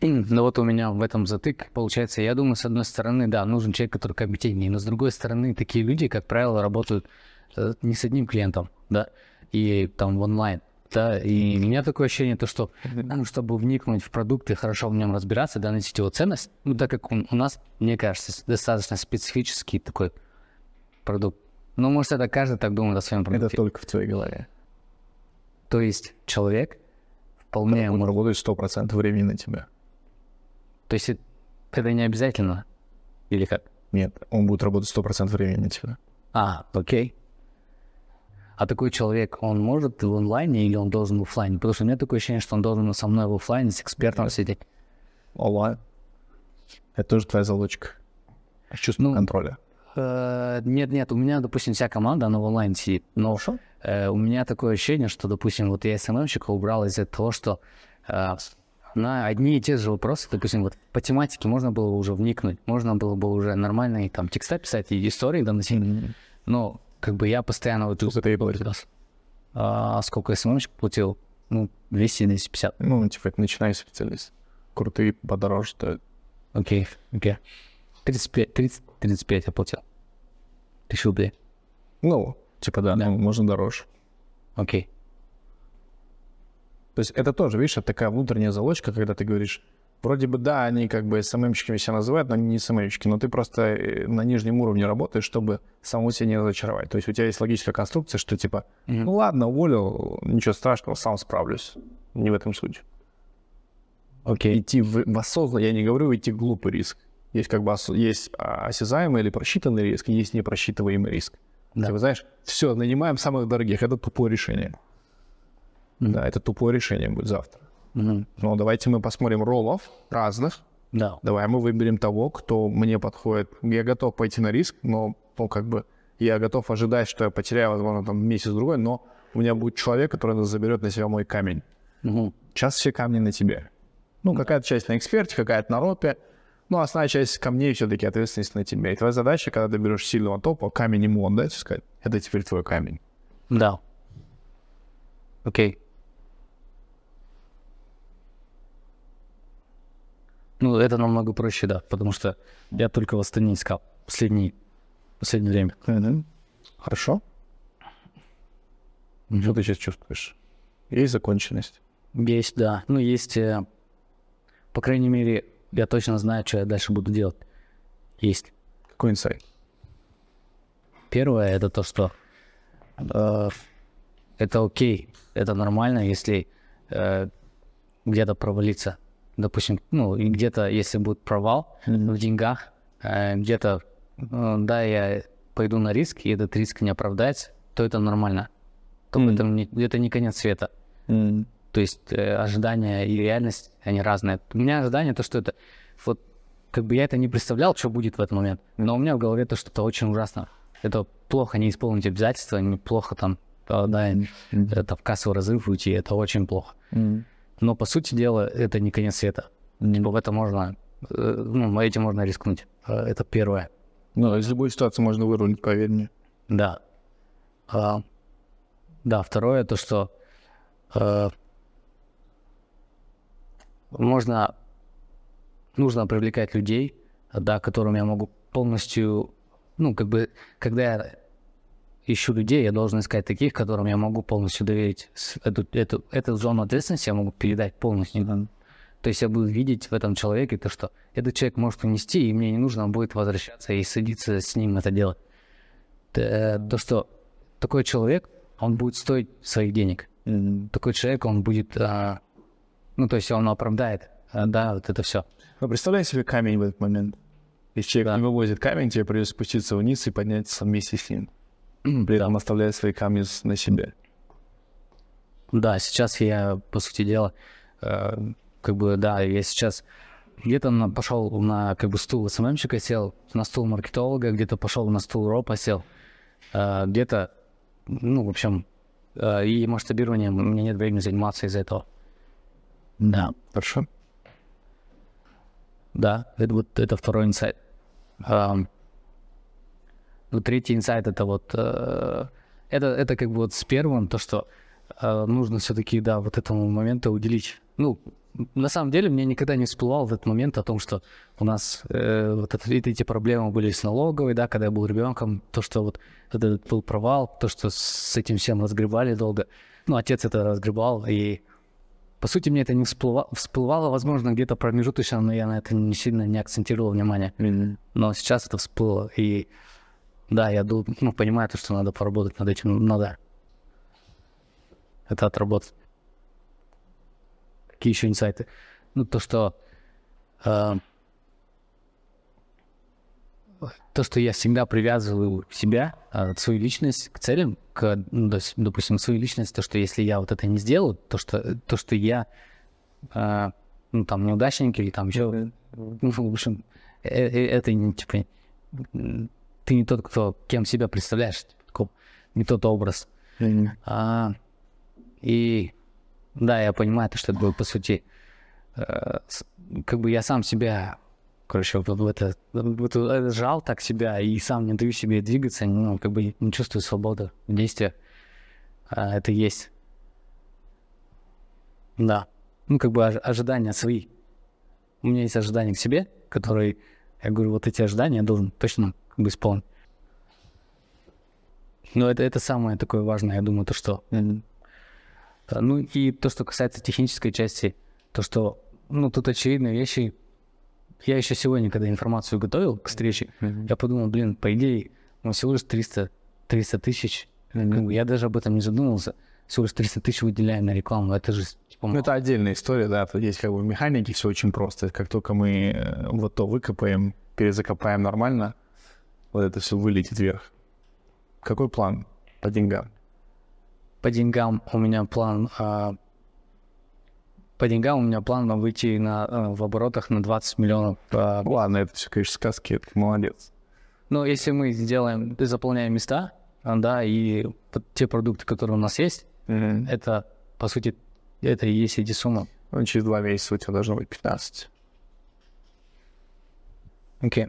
Ну вот у меня в этом затык. Получается, я думаю, с одной стороны, да, нужен человек, который компетентнее, но с другой стороны, такие люди, как правило, работают э, не с одним клиентом, да, и там в онлайн. Да, и у меня такое ощущение, то, что ну, чтобы вникнуть в продукт и хорошо в нем разбираться, доносить его ценность, ну, так как он, у нас, мне кажется, достаточно специфический такой продукт. Ну, может, это каждый так думает о своем продукте.
Это только в твоей голове.
То есть человек вполне
Он работает 100% времени на тебя.
То есть это не обязательно? Или как?
Нет, он будет работать 100% времени на тебя.
А, окей. А такой человек, он может в онлайне или он должен в оффлайне? Потому что у меня такое ощущение, что он должен со мной в оффлайне с экспертом сидеть.
Онлайн. Это тоже твоя залочка. Чувство
Ну,
контроля.
Э, Нет, нет, у меня, допустим, вся команда, она в онлайн сидит. Но э, у меня такое ощущение, что, допустим, вот я СММщика убрал из-за того, что э, на одни и те же вопросы, допустим, вот по тематике можно было уже вникнуть, можно было бы уже нормальные там текста писать и истории доносить. Но как бы я постоянно вот
Сколько ты платил?
А сколько СММщик платил? Ну, 200-250.
Ну, типа, это начинающий специалист. Крутые подороже стоят.
Окей, окей. 35, 30, 35 я платил. Тысячу рублей.
Ну, типа, да,
Да.
ну, можно дороже.
Окей.
То есть это тоже, видишь, это такая внутренняя залочка, когда ты говоришь, вроде бы, да, они как бы СММщиками себя называют, но они не СММщики, но ты просто э, на нижнем уровне работаешь, чтобы самого себя не разочаровать. То есть у тебя есть логическая конструкция, что типа, ну ладно, уволил, ничего страшного, сам справлюсь. Не в этом суть.
Окей.
Идти в, в осознанно, я не говорю идти в глупый риск. Есть как бы ос- есть а, осязаемый или просчитанный риск, есть непросчитываемый риск.
Да.
Типа, знаешь, все, нанимаем самых дорогих, это тупое решение. Да, это тупое решение будет завтра.
Мгм.
Но давайте мы посмотрим роллов разных.
Да.
Давай мы выберем того, кто мне подходит. Я готов пойти на риск, но, ну, как бы, я готов ожидать, что я потеряю, возможно, там месяц-другой, но у меня будет человек, который заберет на себя мой камень.
Мгм.
Сейчас все камни на тебе. Ну, какая-то часть на эксперте, какая-то на ропе. Ну, основная часть камней все-таки ответственность на тебе. И твоя задача, когда ты берешь сильного топа, камень ему отдать, сказать, это теперь твой камень.
Да. Окей. Ну, это намного проще, да, потому что я только в Астане искал. последний, последнее время.
Хорошо. Что ты сейчас чувствуешь? Есть законченность?
Есть, да. Ну, есть, э, по крайней мере, я точно знаю, что я дальше буду делать. Есть.
Какой инсайт?
Первое это то, что э, это окей, это нормально, если э, где-то провалиться. Допустим, ну, где-то, если будет провал в деньгах, э, где-то, э, да, я пойду на риск, и этот риск не оправдается, то это нормально. То
Мгм.
это, не, это не конец света. То есть э, ожидания и реальность, они разные. У меня ожидание то, что это вот как бы я это не представлял, что будет в этот момент, но у меня в голове то, что это очень ужасно. Это плохо не исполнить обязательства, неплохо там, э, да, это в кассовый разрыв уйти, это очень плохо. Но по сути дела это не конец света. Типа в это можно, э, ну, этим можно рискнуть. Э, Это первое.
Ну, из любой ситуации можно вырулить, поверь мне.
Да. А, да, второе, то, что э, можно, нужно привлекать людей, да, которым я могу полностью, ну, как бы, когда я ищу людей, я должен искать таких, которым я могу полностью доверить. Эту, эту, эту зону ответственности я могу передать полностью. То есть я буду видеть в этом человеке то, что этот человек может унести, и мне не нужно будет возвращаться и садиться с ним это делать. Т- То, что такой человек, он будет стоить своих денег. Такой человек, он будет, а, ну, то есть он оправдает, а, да, вот это все.
Ну, представляй себе камень в этот момент. Если человек
Да.
не вывозит камень, тебе придется спуститься вниз и подняться вместе с ним. При этом оставляя свои камни на себе.
Да, сейчас я, по сути дела, э, как бы, да, я сейчас где-то на, пошел на как бы стул СММщика сел, на стул маркетолога, где-то пошел на стул ропа сел, э, где-то, ну, в общем, э, и масштабированием у меня нет времени заниматься из-за этого. Да,
Хорошо?
да, это вот это второй инсайт. Ну, третий инсайт это вот э, это, это как бы вот с первым, то, что э, нужно все-таки, да, вот этому моменту уделить. Ну, на самом деле, мне никогда не всплывал в этот момент о том, что у нас э, вот это- эти проблемы были с налоговой, да, когда я был ребенком, то, что вот этот был провал, то, что с этим всем разгребали долго. Ну, отец это разгребал, и по сути, мне это не всплывало, всплывало, возможно, где-то промежуточно, но я на это не сильно не акцентировал внимание. Но сейчас это всплыло, и да, я ну, понимаю, то, что надо поработать над этим, надо это отработать. Какие еще инсайты? Ну, то, что э, то, что я всегда привязываю себя, э, свою личность к целям, к, ну, то допустим, свою личность, то, что если я вот это не сделаю, то, что, то, что я, э, ну, там, неудачник или там еще, ну, в общем, э- э- это не, типа, ты не тот, кто, кем себя представляешь, не тот образ. А, и да, я понимаю, то, что это было, по сути, э, как бы я сам себя, короче, вот в это, в это- это сжал так себя и сам не даю себе двигаться, ну, как бы не чувствую свободы в действиях. А, это есть. Да. Ну, как бы ож- ожидания свои. У меня есть ожидания к себе, которые, я говорю, вот эти ожидания я должен точно исполнить. Но это, это самое такое важное, я думаю, то, что да, Ну и то, что касается технической части, то, что, ну, тут очевидные вещи. Я еще сегодня, когда информацию готовил к встрече, я подумал, блин, по идее, ну, всего лишь 300, 300 тысяч. Бы я даже об этом не задумывался. Всего лишь 300 тысяч выделяем на рекламу. Это же, типа,
Ну, это отдельная история, да. Есть как бы в механике все очень просто. Как только мы э, вот то выкопаем, перезакопаем нормально, вот это все вылетит вверх. Какой план по деньгам?
по деньгам у меня план... а, по деньгам у меня план на выйти на, а, в оборотах на 20 миллионов. а,
Ладно, это все, конечно, сказки, ты молодец.
Но если мы сделаем, заполняем места, а, да, и те продукты, которые у нас есть, это, по сути, это и есть эти суммы.
Ну, через два месяца у тебя должно быть 15.
Окей,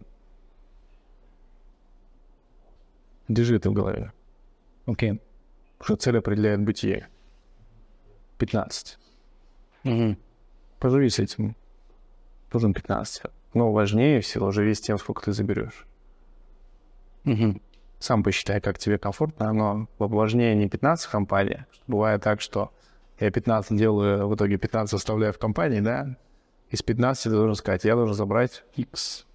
Держи это в голове.
окей.
Потому что цель определяет бытие. 15.
Мгм.
Поживи с этим. Должен 15. Но важнее всего живи с тем, сколько ты заберешь.
Мгм.
Сам посчитай, как тебе комфортно. Но важнее не 15 в компании. Бывает так, что я 15 делаю, в итоге 15 оставляю в компании, да? Из 15 ты должен сказать, я должен забрать X.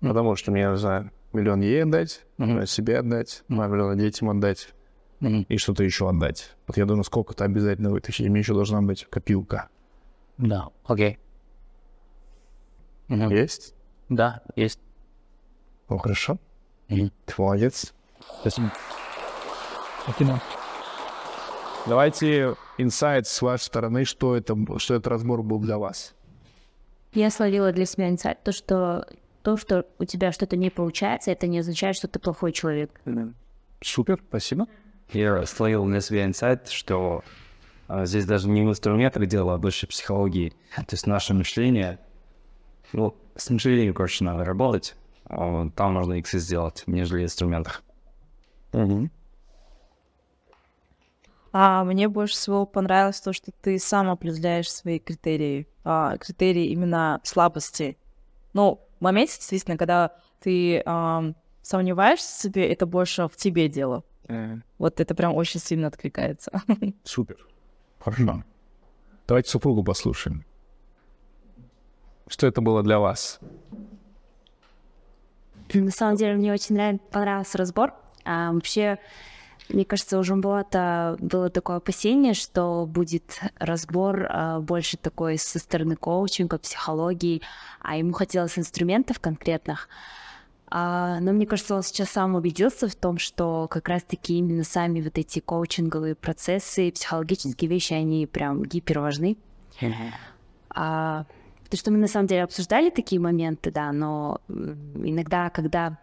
Потому что мне нужно миллион ей отдать,
Мгм.
себе отдать, два миллиона детям отдать
Мгм.
и что-то еще отдать. Вот я должен сколько-то обязательно вытащить. Мне еще должна быть копилка.
Да, окей. Мгм.
Есть?
Да, есть.
Ну, хорошо.
Мгм.
Ты молодец.
Спасибо.
Давайте инсайт с вашей стороны, что это, что этот разбор был для вас.
Я словила для себя инсайт, то, что то, что у тебя что-то не получается, это не означает, что ты плохой человек.
Супер, спасибо.
Я словил для себя инсайт, что а, здесь даже не в инструментах дело, а больше психологии. То есть наше мышление, ну, с мышлением, короче, надо работать. а, Там можно иксы сделать, нежели в инструментах.
А мне больше всего понравилось то, что ты сам определяешь свои критерии, а, критерии именно слабости. Ну, моменте, действительно, когда ты ам, сомневаешься в себе, это больше в тебе дело. Вот это прям очень сильно откликается.
Супер. Хорошо. Давайте супругу послушаем. Что это было для вас?
На самом деле мне очень нравится, понравился разбор. А, вообще, мне кажется, у Жамбулата было такое опасение, что будет разбор а, больше такой со стороны коучинга, психологии, а ему хотелось инструментов конкретных. А, но мне кажется, он сейчас сам убедился в том, что как раз-таки именно сами вот эти коучинговые процессы, психологические вещи, они прям гипер важны. А, потому что мы на самом деле обсуждали такие моменты, да, но иногда, когда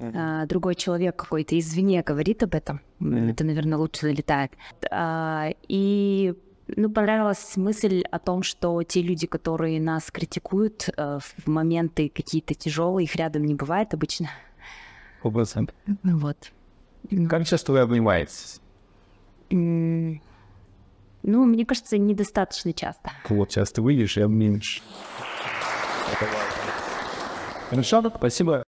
а, другой человек какой-то извне говорит об этом, м, это, наверное, лучше залетает. А, и ну, понравилась мысль о том, что те люди, которые нас критикуют э, в моменты какие-то тяжелые, их рядом не бывает обычно. Ну Вот.
Как часто вы обнимаетесь?
М, Ну, мне кажется, недостаточно часто.
Вот, сейчас ты выйдешь и обнимешь. Хорошо, спасибо.